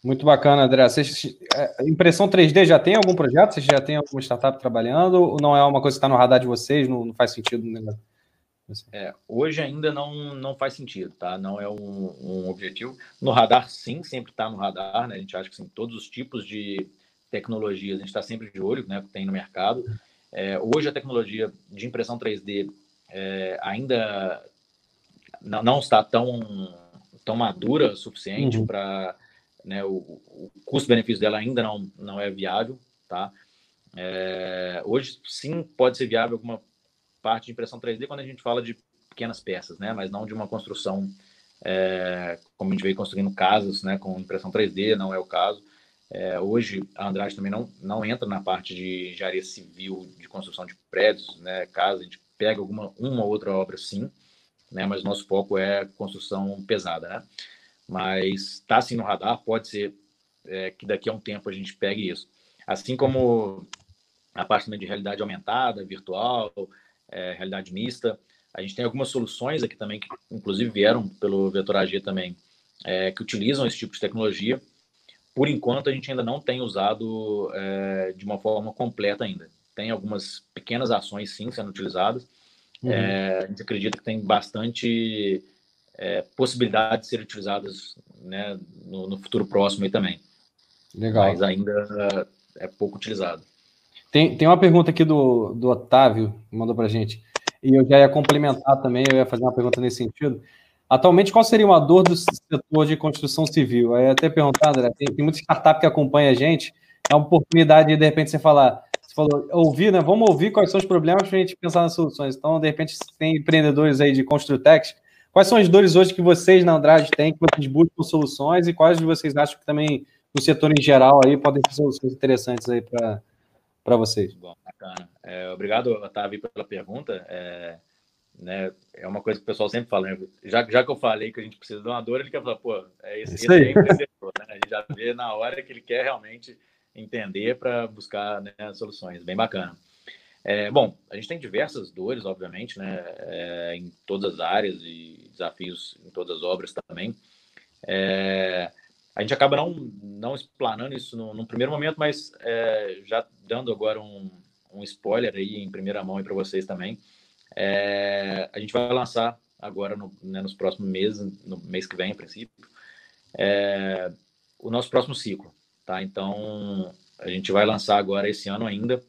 Muito bacana, André. Vocês, é, impressão 3D já tem algum projeto? Vocês já tem alguma startup trabalhando? Ou não é uma coisa que está no radar de vocês? Não, não faz sentido?
Assim. É, hoje ainda não, não faz sentido, tá? Não é um, um objetivo. No radar, sim, sempre está no radar, né? A gente acha que sim, todos os tipos de tecnologias a gente está sempre de olho, né? Que tem no mercado. É, hoje a tecnologia de impressão 3D é, ainda não, não, está tão, tão madura o suficiente uhum. para né, o, o custo-benefício dela ainda não, não é viável, tá? É, hoje sim pode ser viável alguma parte de impressão 3D quando a gente fala de pequenas peças, né? Mas não de uma construção é, como a gente veio construindo casas, né? Com impressão 3D, não é o caso. É, hoje a Andrade também não, não entra na parte de engenharia civil, de construção de prédios, né? Casa, a gente pega alguma uma ou outra obra sim, né? Mas nosso foco é construção pesada, né? Mas está assim no radar, pode ser é, que daqui a um tempo a gente pegue isso. Assim como a parte de realidade aumentada, virtual, é, realidade mista. A gente tem algumas soluções aqui também, que inclusive vieram pelo Vetor AG também, é, que utilizam esse tipo de tecnologia. Por enquanto, a gente ainda não tem usado é, de uma forma completa ainda. Tem algumas pequenas ações, sim, sendo utilizadas. Uhum. É, a gente acredita que tem bastante é, possibilidade de ser utilizadas né, no, no, futuro próximo aí também. Legal. Mas ainda é pouco utilizado.
Tem, tem uma pergunta aqui do, do Otávio, que mandou para gente, e eu já ia complementar também, eu ia fazer uma pergunta nesse sentido. Atualmente, qual seria uma dor do setor de construção civil? Aí até perguntar, André, tem, tem muita startup que acompanha a gente, é uma oportunidade de, de repente, você falar, você falou, ouvir, né? Vamos ouvir quais são os problemas para a gente pensar nas soluções. Então, de repente, tem empreendedores aí de Construtex, quais são as dores hoje que vocês na Andrade têm, que vocês buscam soluções e quais vocês acham que também no setor em geral aí podem ser soluções interessantes aí para para vocês.
Bom, bacana. É, obrigado, Otávio, pela pergunta. É, né, é uma coisa que o pessoal sempre fala, né? já, já que eu falei que a gente precisa de uma dor, ele quer falar, pô, é esse, esse é empreendedor, né? A gente já vê na hora que ele quer realmente entender para buscar né, soluções, bem bacana. É, bom, a gente tem diversas dores, obviamente, né, é, em todas as áreas e desafios em todas as obras também. É, a gente acaba não, não explanando isso no, no primeiro momento, mas é, já dando agora um, um spoiler aí em primeira mão para vocês também. É, a gente vai lançar agora no, né, nos próximos meses, no mês que vem, a princípio, é, o nosso próximo ciclo, tá? Então, a gente vai lançar agora esse ano ainda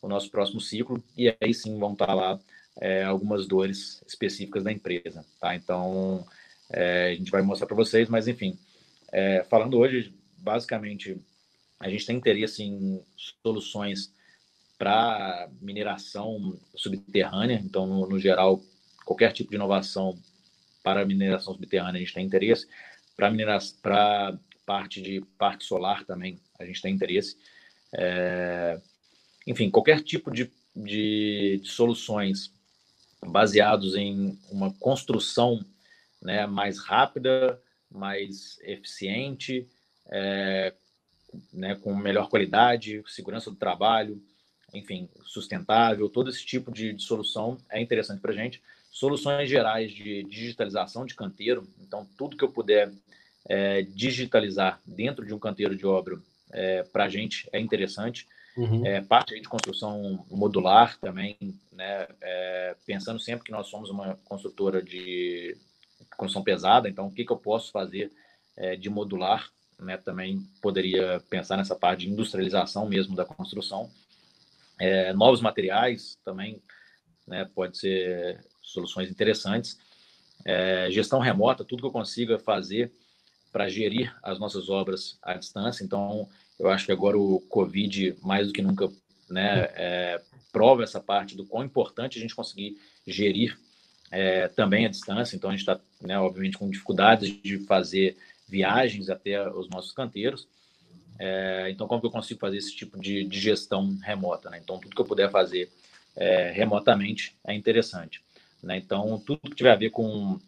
o nosso próximo ciclo e aí sim vão estar lá é, algumas dores específicas da empresa, tá? Então, é, a gente vai mostrar para vocês, mas enfim, é, falando hoje, basicamente, a gente tem interesse em soluções para mineração subterrânea. Então, no, no, geral, qualquer tipo de inovação para mineração subterrânea a gente tem interesse. Para para parte de parque solar também a gente tem interesse. É, enfim, qualquer tipo de, de, de, soluções baseados em uma construção né, mais rápida, mais eficiente, é, né, com melhor qualidade, segurança do trabalho, enfim, sustentável, todo esse tipo de, de solução é interessante para a gente. Soluções gerais de digitalização de canteiro, então tudo que eu puder é, digitalizar dentro de um canteiro de obra é, para a gente é interessante. Uhum. É, parte de construção modular também, né, é, pensando sempre que nós somos uma construtora de construção pesada, então o que, que eu posso fazer é, de modular, né, também poderia pensar nessa parte de industrialização mesmo da construção. É, novos materiais também, né, pode ser soluções interessantes. É, gestão remota, tudo que eu consiga fazer para gerir as nossas obras à distância. Então, eu acho que agora o Covid, mais do que nunca, né, é, prova essa parte do quão importante a gente conseguir gerir é, também à distância. Então, a gente está, né, obviamente, com dificuldades de fazer viagens até os nossos canteiros. É, então, como que eu consigo fazer esse tipo de, de gestão remota? Né? Então, tudo que eu puder fazer é, remotamente é interessante. Né? Então, tudo que tiver a ver com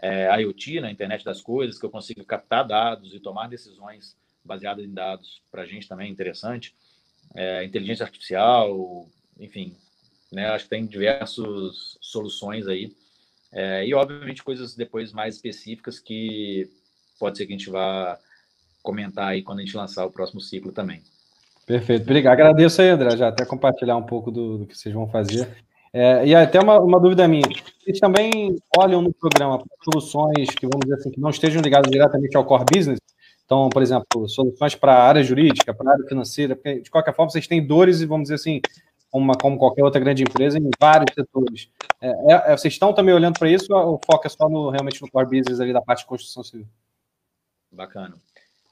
é, IoT, na né? internet das coisas, que eu consiga captar dados e tomar decisões baseadas em dados, para a gente também é interessante. É, inteligência artificial, enfim, né? acho que tem diversas soluções aí. É, e, obviamente, coisas depois mais específicas que pode ser que a gente vá comentar aí quando a gente lançar o próximo ciclo também.
Perfeito, obrigado. Agradeço aí, André, já até compartilhar um pouco do, do que vocês vão fazer. É, e até uma, uma, dúvida minha, vocês também olham no programa soluções que, vamos dizer assim, que não estejam ligadas diretamente ao core business? Então, por exemplo, soluções para a área jurídica, para a área financeira, porque de qualquer forma vocês têm dores e, vamos dizer assim, uma, como qualquer outra grande empresa, em vários setores. É, é, vocês estão também olhando para isso ou foca é só no, realmente no core business ali da parte de construção civil?
Bacana.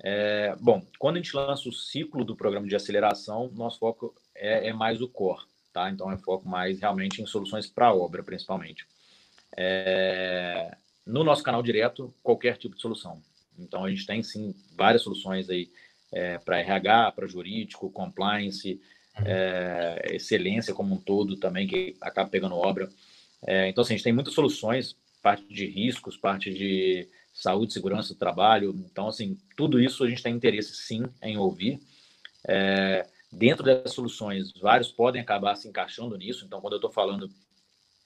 É, bom, quando a gente lança o ciclo do programa de aceleração, nosso foco é, é mais o core, tá? Então é foco mais realmente em soluções para obra, principalmente. É, no nosso canal direto, qualquer tipo de solução. Então a gente tem sim várias soluções aí é, para RH, para jurídico, compliance, é, excelência como um todo também que acaba pegando obra. É, então assim, a gente tem muitas soluções, parte de riscos, parte de saúde, segurança do trabalho. Então, assim, tudo isso a gente tem interesse sim em ouvir. É, dentro das soluções, vários podem acabar se encaixando nisso. Então, quando eu estou falando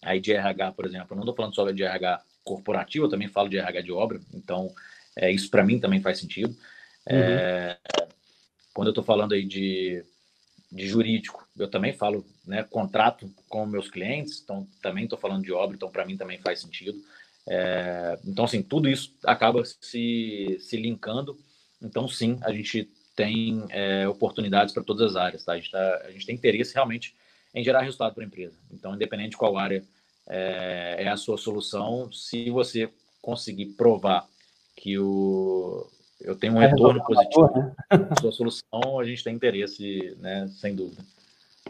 aí de RH, por exemplo, eu não estou falando só de RH corporativo, eu também falo de RH de obra. Então, é, isso para mim também faz sentido. É, uhum. Quando eu estou falando aí de, de jurídico, eu também falo né, contrato com meus clientes, então também estou falando de obra, então para mim também faz sentido. É, então, assim, tudo isso acaba se, se linkando. Então, sim, a gente tem é, oportunidades para todas as áreas. Tá? A, gente tá, a gente tem interesse realmente em gerar resultado para a empresa. Então, independente de qual área é, é, a sua solução, se você conseguir provar que o, eu tenho um retorno positivo né? na sua solução, a gente tem interesse, né, sem dúvida.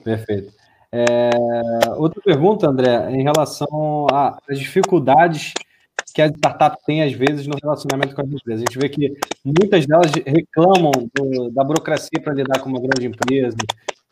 Perfeito. É, outra pergunta, André, em relação às dificuldades que a startup tem, às vezes, no relacionamento com as empresas. A gente vê que muitas delas reclamam do, da burocracia para lidar com uma grande empresa,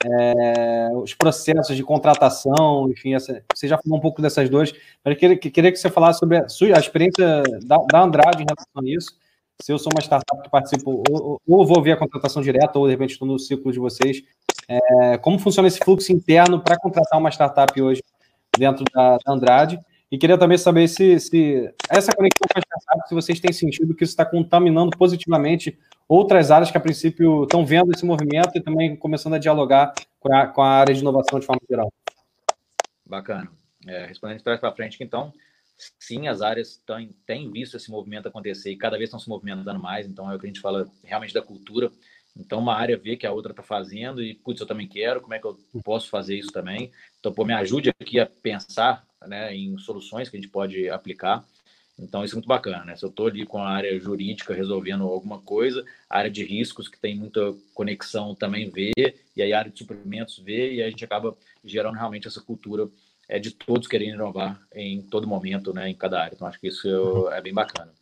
é, os processos de contratação, enfim, essa, você já falou um pouco dessas duas, mas eu queria, queria que você falasse sobre a, sua, a experiência da, da, Andrade em relação a isso. Se eu sou uma startup que participo, ou, ou vou ver a contratação direta, ou de repente estou no ciclo de vocês, é, como funciona esse fluxo interno para contratar uma startup hoje dentro da, da Andrade? E queria também saber se, se essa conexão com startups, se vocês têm sentido que isso está contaminando positivamente outras áreas que, a princípio, estão vendo esse movimento e também começando a dialogar com a, com a área de inovação de forma geral.
Bacana. É, respondendo de trás para frente, então, sim, as áreas têm, têm visto esse movimento acontecer e cada vez estão se movimentando mais, então é o que a gente fala realmente da cultura. Então, uma área vê que a outra está fazendo e, putz, eu também quero, como é que eu posso fazer isso também? Então, pô, me ajude aqui a pensar né, em soluções que a gente pode aplicar. Então, isso é muito bacana, né? Se eu estou ali com a área jurídica resolvendo alguma coisa, a área de riscos, que tem muita conexão, também vê, e aí a área de suprimentos vê, e a gente acaba gerando realmente essa cultura é, de todos querendo inovar em todo momento, né, em cada área. Então, acho que isso uhum. é bem bacana.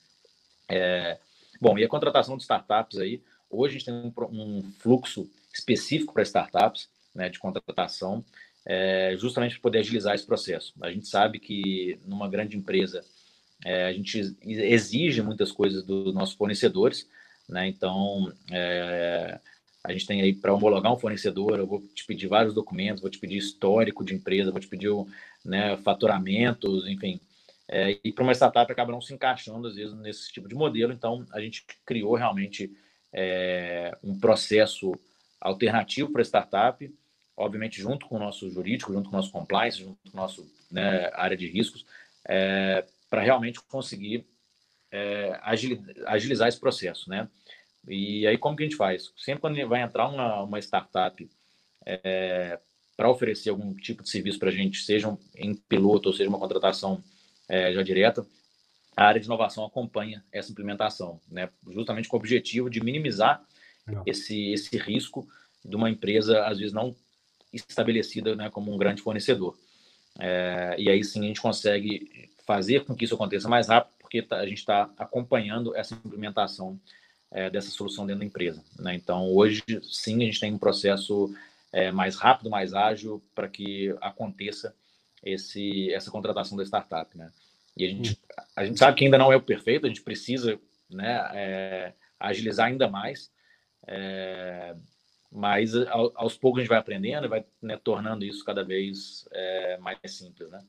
É, bom, e a contratação de startups aí, hoje a gente tem um, um fluxo específico para startups, né, de contratação, é, justamente para poder agilizar esse processo. A gente sabe que numa grande empresa é, a gente exige muitas coisas dos nossos fornecedores, né? Então é, a gente tem aí para homologar um fornecedor, eu vou te pedir vários documentos, vou te pedir histórico de empresa, vou te pedir né, faturamentos, enfim. É, e para uma startup acaba não se encaixando às vezes nesse tipo de modelo, então a gente criou realmente é, um processo alternativo para startup obviamente junto com o nosso jurídico, junto com o nosso compliance, junto com a nossa né, área de riscos, é, para realmente conseguir é, agilizar esse processo, né? E aí como que a gente faz? Sempre quando vai entrar uma, uma startup é, para oferecer algum tipo de serviço para a gente, seja em piloto ou seja uma contratação é, já direta, a área de inovação acompanha essa implementação, né? Justamente com o objetivo de minimizar esse, esse risco de uma empresa, às vezes, não estabelecida né, como um grande fornecedor. É, e aí sim a gente consegue fazer com que isso aconteça mais rápido, porque tá, a gente está acompanhando essa implementação é, dessa solução dentro da empresa. Né? Então, hoje sim a gente tem um processo é, mais rápido, mais ágil, para que aconteça esse, essa contratação da startup. Né? E a gente, a gente sabe que ainda não é o perfeito, a gente precisa né, é, agilizar ainda mais. É, mas aos poucos a gente vai aprendendo e vai né, tornando isso cada vez é, mais simples, né?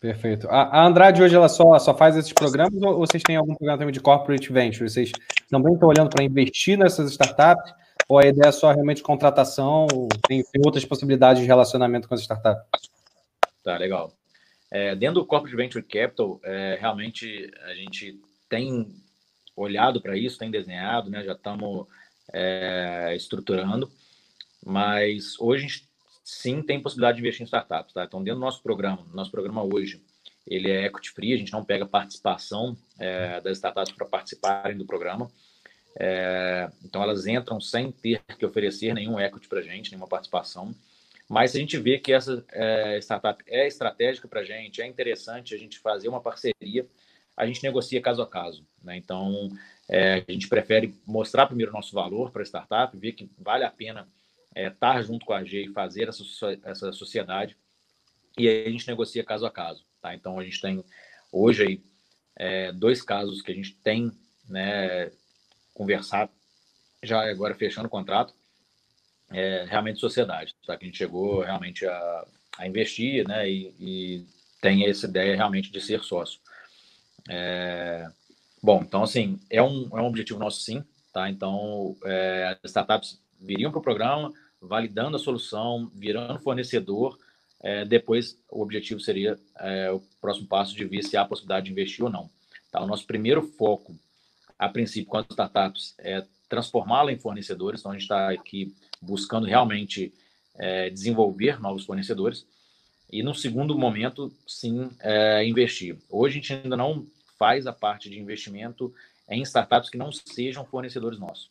Perfeito. A, a, Andrade hoje ela só, só faz esses programas ou vocês têm algum programa também de corporate venture? Vocês também estão olhando para investir nessas startups ou a ideia é só realmente contratação? Tem, tem outras possibilidades de relacionamento com as startups?
Tá, legal. É, dentro do corporate venture capital, é, realmente a gente tem olhado para isso, tem desenhado, né? Já estamos é, estruturando, mas hoje a gente sim tem possibilidade de investir em startups, tá? Então, dentro do nosso programa, nosso programa hoje, ele é equity free, a gente não pega participação é, das startups para participarem do programa. É, então, elas entram sem ter que oferecer nenhum equity para a gente, nenhuma participação. Mas a gente vê que essa é, startup é estratégica para a gente, é interessante a gente fazer uma parceria, a gente negocia caso a caso. Né? Então, é, a gente prefere mostrar primeiro o nosso valor para a startup, ver que vale a pena é, estar junto com a G e fazer essa, essa sociedade. E aí a gente negocia caso a caso. Tá? Então, a gente tem hoje aí, é, dois casos que a gente tem né, conversado, já agora fechando o contrato, é, realmente sociedade, tá? que a gente chegou realmente a, a investir né, e, e tem essa ideia realmente de ser sócio. É, Bom, então, assim, é um, é um objetivo nosso, sim, tá? Então, é, as startups viriam para o programa, validando a solução, virando fornecedor. É, depois, o objetivo seria é, o próximo passo de ver se há possibilidade de investir ou não. Tá? O nosso primeiro foco, a princípio, com as startups, é transformá-la em fornecedores. Então, a gente está aqui buscando realmente é, desenvolver novos fornecedores. E, no segundo momento, sim, é, investir. Hoje, a gente ainda não faz a parte de investimento em startups que não sejam fornecedores nossos.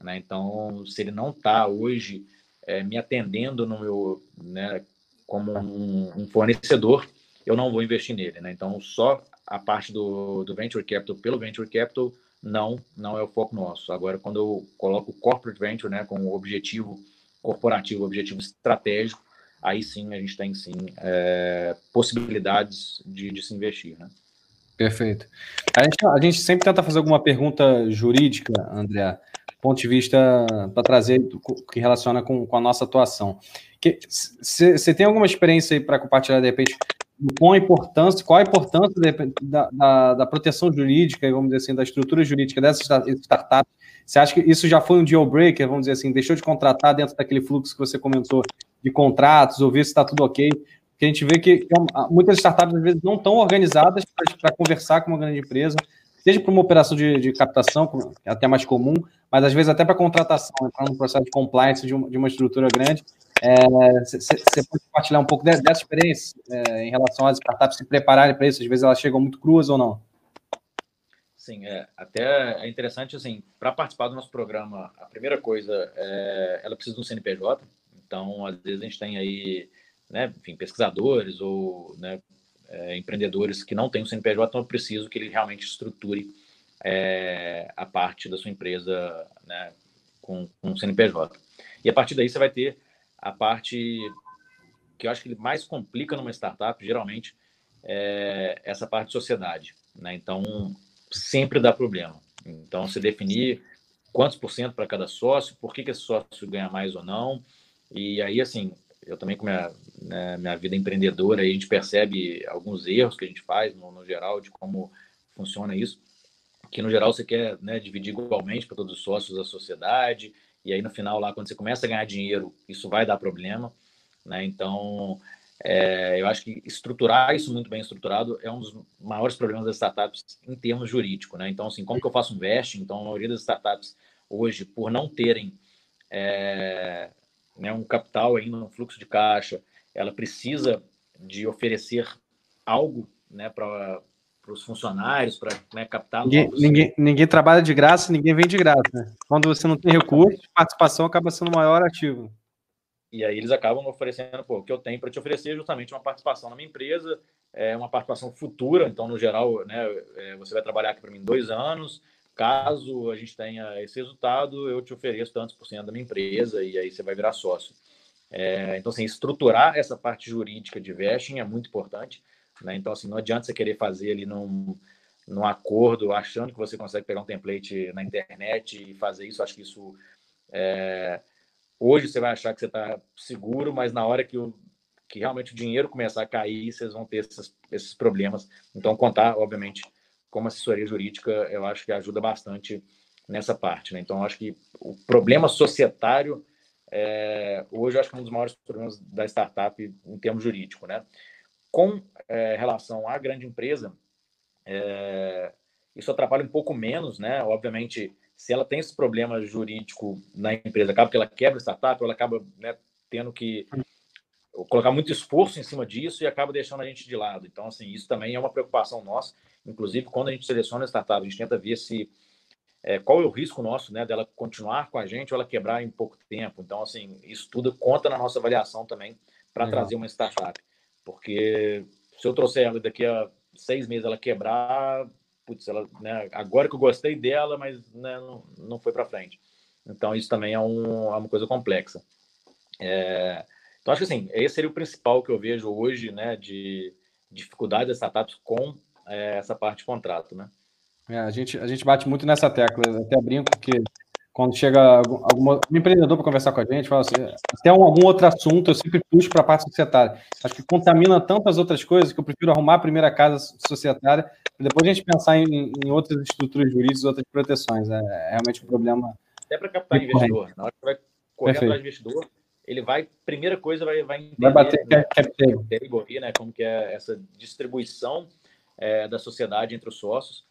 Né? Então, se ele não está hoje é, me atendendo no meu, né, como um, um, fornecedor, eu não vou investir nele. Né? Então, só a parte do, do venture capital pelo venture capital não não é o foco nosso. Agora, quando eu coloco corporate venture, né, com o objetivo corporativo, objetivo estratégico, aí sim a gente tem sim é, possibilidades de, de, se investir. Né?
Perfeito. A gente, a gente sempre tenta fazer alguma pergunta jurídica, André, ponto de vista para trazer que relaciona com, com a nossa atuação. Você tem alguma experiência aí para compartilhar, de repente, qual a importância, qual a importância da, da, da, proteção jurídica, vamos dizer assim, da estrutura jurídica dessas startups? Você acha que isso já foi um deal breaker, vamos dizer assim, deixou de contratar dentro daquele fluxo que você comentou de contratos, ou ver se está tudo ok? Porque a gente vê que muitas startups, às vezes, não estão organizadas para conversar com uma grande empresa, seja para uma operação de, de, captação, é até mais comum, mas às vezes até para contratação, entrar num processo de compliance de uma, de uma estrutura grande. Você é, pode compartilhar um pouco dessa, experiência é, em relação às startups se prepararem para isso? Às vezes elas chegam muito cruas ou não?
Sim, é, até é interessante, assim, para participar do nosso programa, a primeira coisa, é, ela precisa de um CNPJ, então, às vezes a gente tem aí, né, enfim, pesquisadores ou né, é, empreendedores que não têm um CNPJ, então é preciso que ele realmente estruture é, a parte da sua empresa né, com um CNPJ. E a partir daí você vai ter a parte que eu acho que mais complica numa startup, geralmente, é essa parte de sociedade. Né? Então, sempre dá problema. Então, se definir quantos por cento para cada sócio, por que, que esse sócio ganha mais ou não. E aí, assim, eu também com minha, né, minha vida empreendedora, a gente percebe alguns erros que a gente faz no, no geral de como funciona isso. Que no geral você quer né, dividir igualmente para todos os sócios da sociedade, e aí no final lá quando você começa a ganhar dinheiro isso vai dar problema né? Então é, eu acho que estruturar isso muito bem estruturado é um dos maiores problemas das startups em termos jurídicos né? Então assim como que eu faço um vesting? Então a maioria das startups hoje por não terem é, né, um capital ainda um fluxo de caixa ela precisa de oferecer algo né, para para os funcionários, para né, captar
ninguém, novos... ninguém, ninguém, trabalha de graça, ninguém vem de graça. Né? Quando você não tem recurso, participação acaba sendo o maior ativo.
E aí eles acabam oferecendo, pô, o que eu tenho para te oferecer é justamente uma participação na minha empresa, é uma participação futura, então, no geral, né, é, você vai trabalhar aqui para mim dois anos, caso a gente tenha esse resultado, eu te ofereço tantos por cento da minha empresa e aí você vai virar sócio. É, então, assim, estruturar essa parte jurídica de vesting é muito importante. Né? Então, assim, não adianta você querer fazer ali num, num acordo achando que você consegue pegar um template na internet e fazer isso. Acho que isso. É... Hoje você vai achar que você está seguro, mas na hora que, o, que realmente o dinheiro começar a cair, vocês vão ter esses, esses problemas. Então, contar, obviamente, como assessoria jurídica, eu acho que ajuda bastante nessa parte. Né? Então, acho que o problema societário, é, hoje, acho que é um dos maiores problemas da startup em termos jurídicos. Né? Com é, relação à grande empresa, é, isso atrapalha um pouco menos, né? Obviamente, se ela tem esse problema jurídico na empresa, acaba que ela quebra a startup, ela acaba né, tendo que colocar muito esforço em cima disso e acaba deixando a gente de lado. Então, assim, isso também é uma preocupação nossa. Inclusive, quando a gente seleciona a startup, a gente tenta ver se é, qual é o risco nosso, né, dela continuar com a gente ou ela quebrar em pouco tempo. Então, assim, isso tudo conta na nossa avaliação também para trazer uma startup. Porque se eu trouxer ela daqui a seis meses ela quebrar, putz, ela, né, agora que eu gostei dela, mas né, não, não foi para frente. Então, isso também é, um, é uma coisa complexa. É, então, acho que assim, esse seria o principal que eu vejo hoje, né, de dificuldade das startups com é, essa parte de contrato, né?
É, a, gente, a gente bate muito nessa tecla, até brinco, porque quando chega algum, empreendedor para conversar com a gente, fala assim, até um, algum outro assunto, eu sempre puxo para a parte societária. Acho que contamina tantas outras coisas que eu prefiro arrumar a primeira casa societária, depois a gente pensar em, em, outras estruturas jurídicas, outras proteções. É, é realmente um problema.
Até para captar investidor. Na hora que vai correr Perfeito. atrás do investidor, ele vai, primeira coisa, vai, vai entender
vai bater né, cap
table, né, como que é essa distribuição é, da sociedade entre os sócios.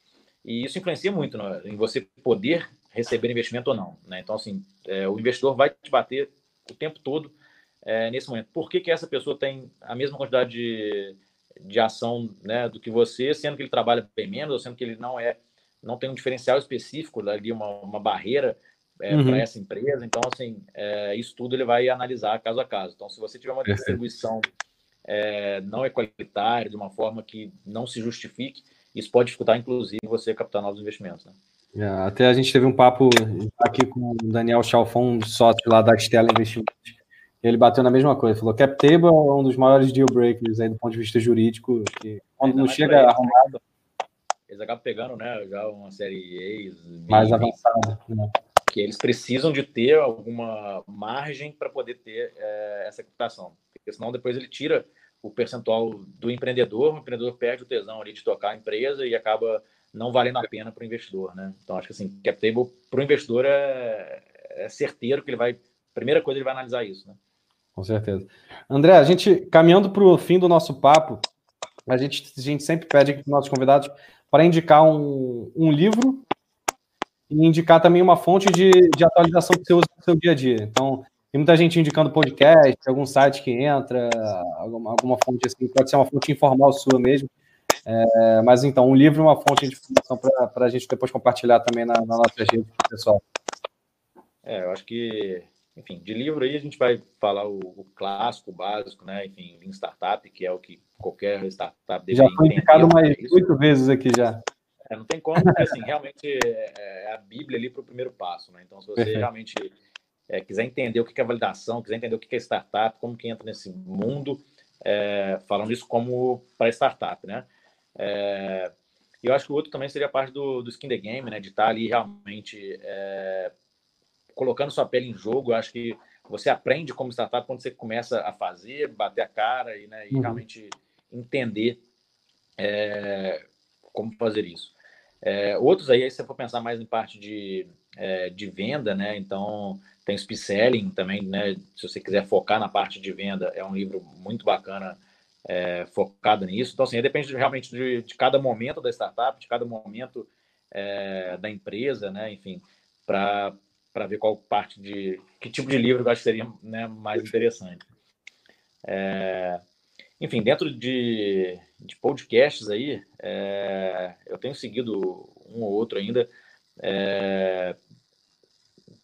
E isso influencia muito né, em você poder receber investimento ou não. Né? Então, assim, é, o investidor vai te bater o tempo todo é, nesse momento. Por que, que essa pessoa tem a mesma quantidade de, de ação né, do que você, sendo que ele trabalha bem menos, ou sendo que ele não é não tem um diferencial específico ali, uma, uma barreira é, uhum. para essa empresa. Então, assim, é, isso tudo ele vai analisar caso a caso. Então, se você tiver uma distribuição é, não equalitária, de uma forma que não se justifique, isso pode dificultar, inclusive, você captar novos investimentos. Né?
É, até a gente teve um papo aqui com o Daniel Chalfon, sócio lá da Stella Investimentos. Ele bateu na mesma coisa, falou que cap table é um dos maiores deal breakers aí do ponto de vista jurídico, que quando não chega arrumado.
Eles acabam pegando, né, já uma série
A mais avançada, né?
que eles precisam de ter alguma margem para poder ter é, essa captação, porque senão depois ele tira o percentual do empreendedor, o empreendedor perde o tesão ali de tocar a empresa e acaba não valendo a pena para o investidor, né? Então acho que assim, cap table para o investidor é, é certeiro que ele vai, primeira coisa ele vai analisar isso, né?
Com certeza. André, a gente caminhando para o fim do nosso papo, a gente, a gente sempre pede aqui para os nossos convidados para indicar um, um livro e indicar também uma fonte de, de atualização que você usa no seu dia a dia. Então, tem muita gente indicando podcast, algum site que entra, alguma, alguma fonte assim, pode ser uma fonte informal sua mesmo. É, mas então, um livro e uma fonte de informação para a gente depois compartilhar também na, na nossa rede, pessoal.
É, eu acho que, enfim, de livro aí a gente vai falar o, o clássico, o básico, né? Enfim, Lean Startup, que é o que qualquer startup
deve Já foi indicado mais oito vezes aqui já.
É, não tem como, porque assim, realmente é, é a Bíblia ali para o primeiro passo, né? Então, se você realmente é, quiser entender o que é validação, quiser entender o que é startup, como que entra nesse mundo, é, falando isso como para startup, né? É, e eu acho que o outro também seria parte do, do skin the game, né? De estar tá ali realmente é, colocando sua pele em jogo. Eu acho que você aprende como startup quando você começa a fazer, bater a cara e, né, e uhum. realmente entender é, como fazer isso. É, outros aí, se você for pensar mais em parte de, é, de venda, né? Então, tem o Speed Selling também, né? Se você quiser focar na parte de venda, é um livro muito bacana é, focado nisso. Então, assim, depende realmente de, de, cada momento da startup, de cada momento é, da empresa, né? Enfim, para ver qual parte de que tipo de livro eu acho que seria né, mais interessante. É, enfim, dentro de, de podcasts aí, é, eu tenho seguido um ou outro ainda. É,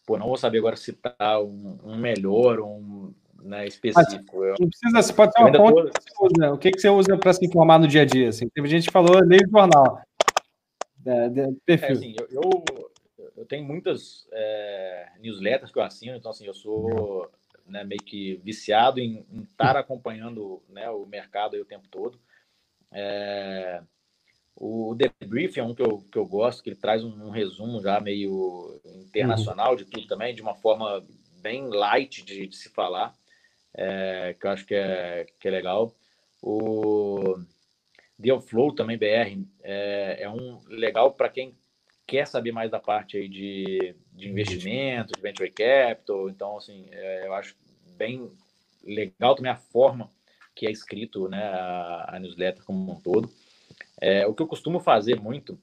pô, não vou saber agora citar um, um melhor, um né, específico.
Mas, não precisa, você pode ter uma fonte que você usa. O que, que você usa para se informar no dia a dia? Assim? Teve gente que falou meio jornal.
É, de, perfil. É, assim, eu, eu, eu, tenho muitas é, newsletters que eu assino, então assim, eu sou né, meio que viciado em, em estar acompanhando né, o mercado o tempo todo. É, o Debrief é um que eu, que eu gosto, que ele traz um, um resumo já meio internacional uhum. de tudo também, de uma forma bem light de, de se falar, é, que eu acho que é, que é legal. O Deal Flow também, BR, é, é um legal para quem quer saber mais da parte aí de, de investimento, de venture capital. Então, assim, é, eu acho bem legal também a forma que é escrito né, a, a newsletter como um todo. É, o que eu costumo fazer muito,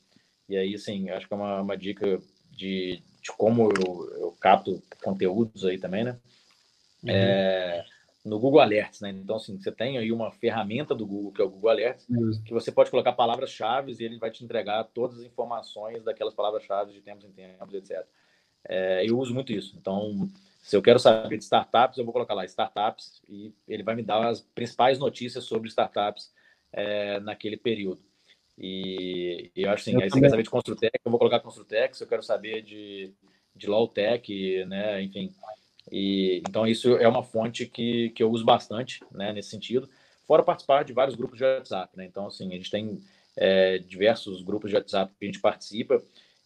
e aí, assim, acho que é uma, uma dica de, de como eu, eu, capto conteúdos aí também, né? Uhum. É, no Google Alerts, né? Então, assim, você tem aí uma ferramenta do Google, que é o Google Alerts, uhum. que você pode colocar palavras-chave e ele vai te entregar todas as informações daquelas palavras-chave de tempos em tempos, etc. É, eu uso muito isso. Então, se eu quero saber de startups, eu vou colocar lá startups e ele vai me dar as principais notícias sobre startups é, naquele período. E, e eu acho assim, eu aí você quer saber de Construtec, eu vou colocar Construtec, se eu quero saber de, de Lawtech, né, enfim. E, então isso é uma fonte que, que eu uso bastante, né, nesse sentido. Fora participar de vários grupos de WhatsApp, né, então assim, a gente tem é, diversos grupos de WhatsApp que a gente participa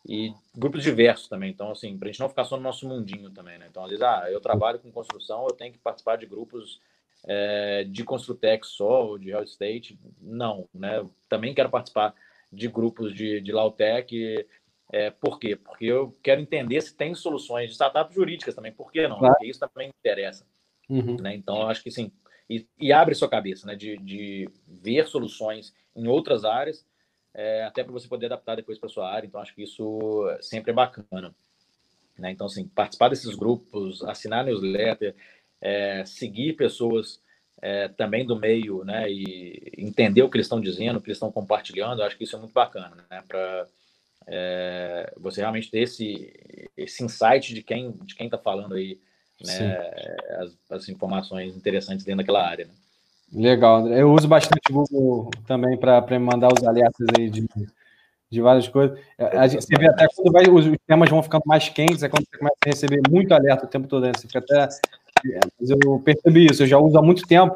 e grupos diversos também. Então, assim, para a gente não ficar só no nosso mundinho também, né? Então, às vezes, ah, eu trabalho com construção, eu tenho que participar de grupos é, de Construtec só, ou de real estate, não, né? Também quero participar de grupos de, de Lautec, é, por quê? Porque eu quero entender se tem soluções de startups jurídicas também, por que não? Claro. Porque isso também me interessa. Uhum. Né? Então, eu acho que sim, e, e, abre sua cabeça, né? De, de ver soluções em outras áreas, é, até para você poder adaptar depois para sua área. Então, acho que isso sempre é bacana. Né? Então, assim, participar desses grupos, assinar newsletter, é, seguir pessoas é, também do meio, né, e entender o que eles estão dizendo, o que eles estão compartilhando, eu acho que isso é muito bacana, né, para é, você realmente ter esse, esse insight de quem de quem está falando aí, né, as, as, informações interessantes dentro daquela área. Né?
Legal, André. Eu uso bastante o Google também para mandar os alertas aí de, de várias coisas. A gente, você vê até quando vai, os, temas vão ficando mais quentes, é quando você começa a receber muito alerta o tempo todo. Né? Você fica até. Eu percebi isso, eu já uso há muito tempo.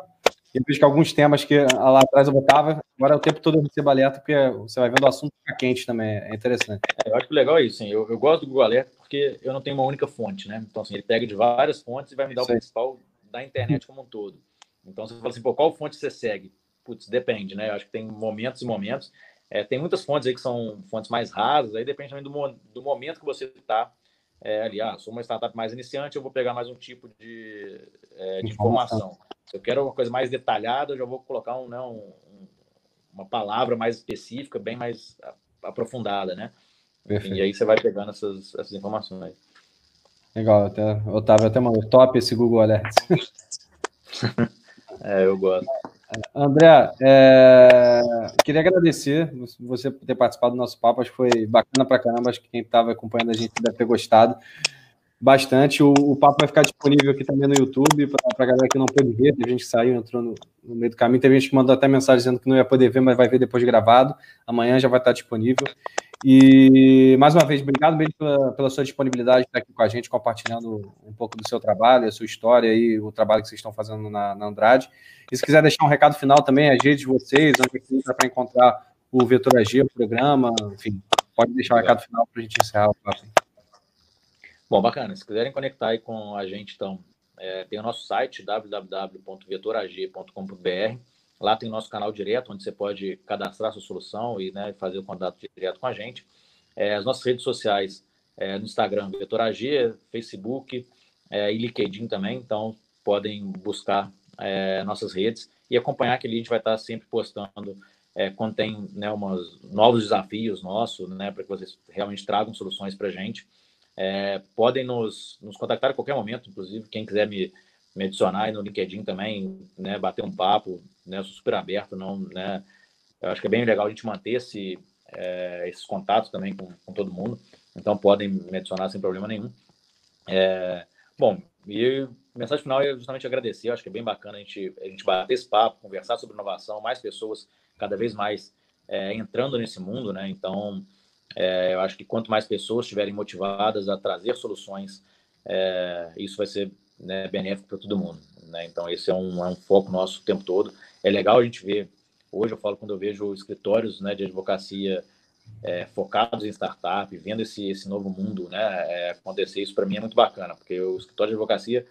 Eu vejo que alguns temas que lá atrás eu botava, agora o tempo todo eu recebo alerta, porque você vai vendo o assunto ficar quente também, é interessante.
É, eu acho que legal é isso, eu, eu, gosto do Google Alerta porque eu não tenho uma única fonte, né? Então, assim, ele pega de várias fontes e vai me dar o principal da internet como um todo. Então, você fala assim, pô, qual fonte você segue? Putz, depende, né? Eu acho que tem momentos e momentos. É, tem muitas fontes aí que são fontes mais rasas, aí depende também do, do momento que você está é, ali. Ah, sou uma startup mais iniciante, eu vou pegar mais um tipo de, é, de informação. Se eu quero uma coisa mais detalhada, eu já vou colocar um, né, um, uma palavra mais específica, bem mais aprofundada, né? Perfeito. E aí você vai pegando essas, essas informações.
Legal, até, Otávio até mandou top esse Google Alerts.
é, eu gosto.
André, é, queria agradecer você por ter participado do nosso papo, acho que foi bacana pra caramba, acho que quem estava acompanhando a gente deve ter gostado bastante. O, o, papo vai ficar disponível aqui também no YouTube para a galera que não pôde ver. Tem gente que saiu, entrou no, no, meio do caminho. Tem gente que mandou até mensagem dizendo que não ia poder ver, mas vai ver depois gravado. Amanhã já vai estar disponível. E mais uma vez, obrigado mesmo pela, pela sua disponibilidade de estar aqui com a gente, compartilhando um pouco do seu trabalho, a sua história e o trabalho que vocês estão fazendo na, na Andrade. E se quiser deixar um recado final também, as redes de vocês, onde é que entra para encontrar o Vetor AG, o programa, enfim, pode deixar um recado final para a gente encerrar o papo.
Bom, bacana. Se quiserem conectar aí com a gente, então, é, tem o nosso site www.vetorag.com.br. Lá tem o nosso canal direto, onde você pode cadastrar sua solução e né, fazer o contato direto com a gente. É, as nossas redes sociais, é, no Instagram, Vetorag, Facebook é, e LinkedIn também. Então, podem buscar é, nossas redes e acompanhar que ali a gente vai estar sempre postando é, quando tem né, umas, novos desafios nossos, né, para que vocês realmente tragam soluções para a gente. É, podem nos, nos contactar a qualquer momento, inclusive, quem quiser me, me adicionar aí no LinkedIn também, né, bater um papo, né, sou super aberto, não, né, eu acho que é bem legal a gente manter esse, é, esses contatos também com, com, todo mundo, então podem me adicionar sem problema nenhum. É, bom, e mensagem final é justamente agradecer, eu acho que é bem bacana a gente, a gente bater esse papo, conversar sobre inovação, mais pessoas cada vez mais é, entrando nesse mundo, né, então é, eu acho que quanto mais pessoas estiverem motivadas a trazer soluções, é, isso vai ser né, benéfico para todo mundo. Né? Então, esse é um, é um, foco nosso o tempo todo. É legal a gente ver, hoje eu falo quando eu vejo escritórios né, de advocacia é, focados em startup, vendo esse, esse novo mundo né, é, acontecer, isso para mim é muito bacana, porque o escritório de advocacia,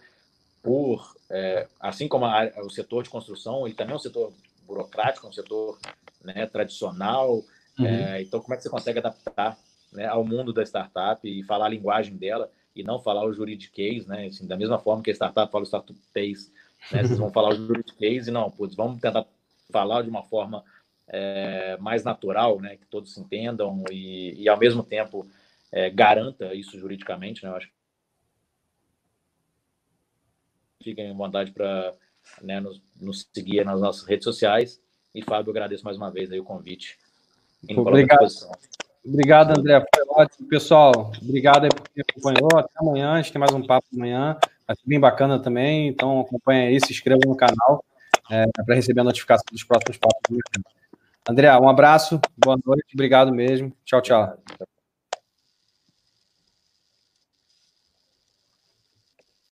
por, é, assim como a, o setor de construção, ele também é um setor burocrático, um setor tradicional, Uhum. É, então, como é que você consegue adaptar né, ao mundo da startup e falar a linguagem dela e não falar o juridiquês, né? Assim, da mesma forma que a startup fala o startupês, né? Vocês vão falar o juridiquês e não, putz, vamos tentar falar de uma forma é, mais natural, né? Que todos se entendam e, e ao mesmo tempo é, garanta isso juridicamente, né? Eu acho fiquem à vontade para né, nos, nos, seguir nas nossas redes sociais. E, Fábio, agradeço mais uma vez aí o convite
Obrigado. Obrigado, André. Foi ótimo. Pessoal, obrigado aí por quem acompanhou. Até amanhã. A gente tem mais um papo amanhã. Vai ser bem bacana também. Então, acompanha aí, se inscreva no canal é, para receber a notificação dos próximos papos. André, um abraço. Boa noite. Obrigado mesmo. Tchau, tchau.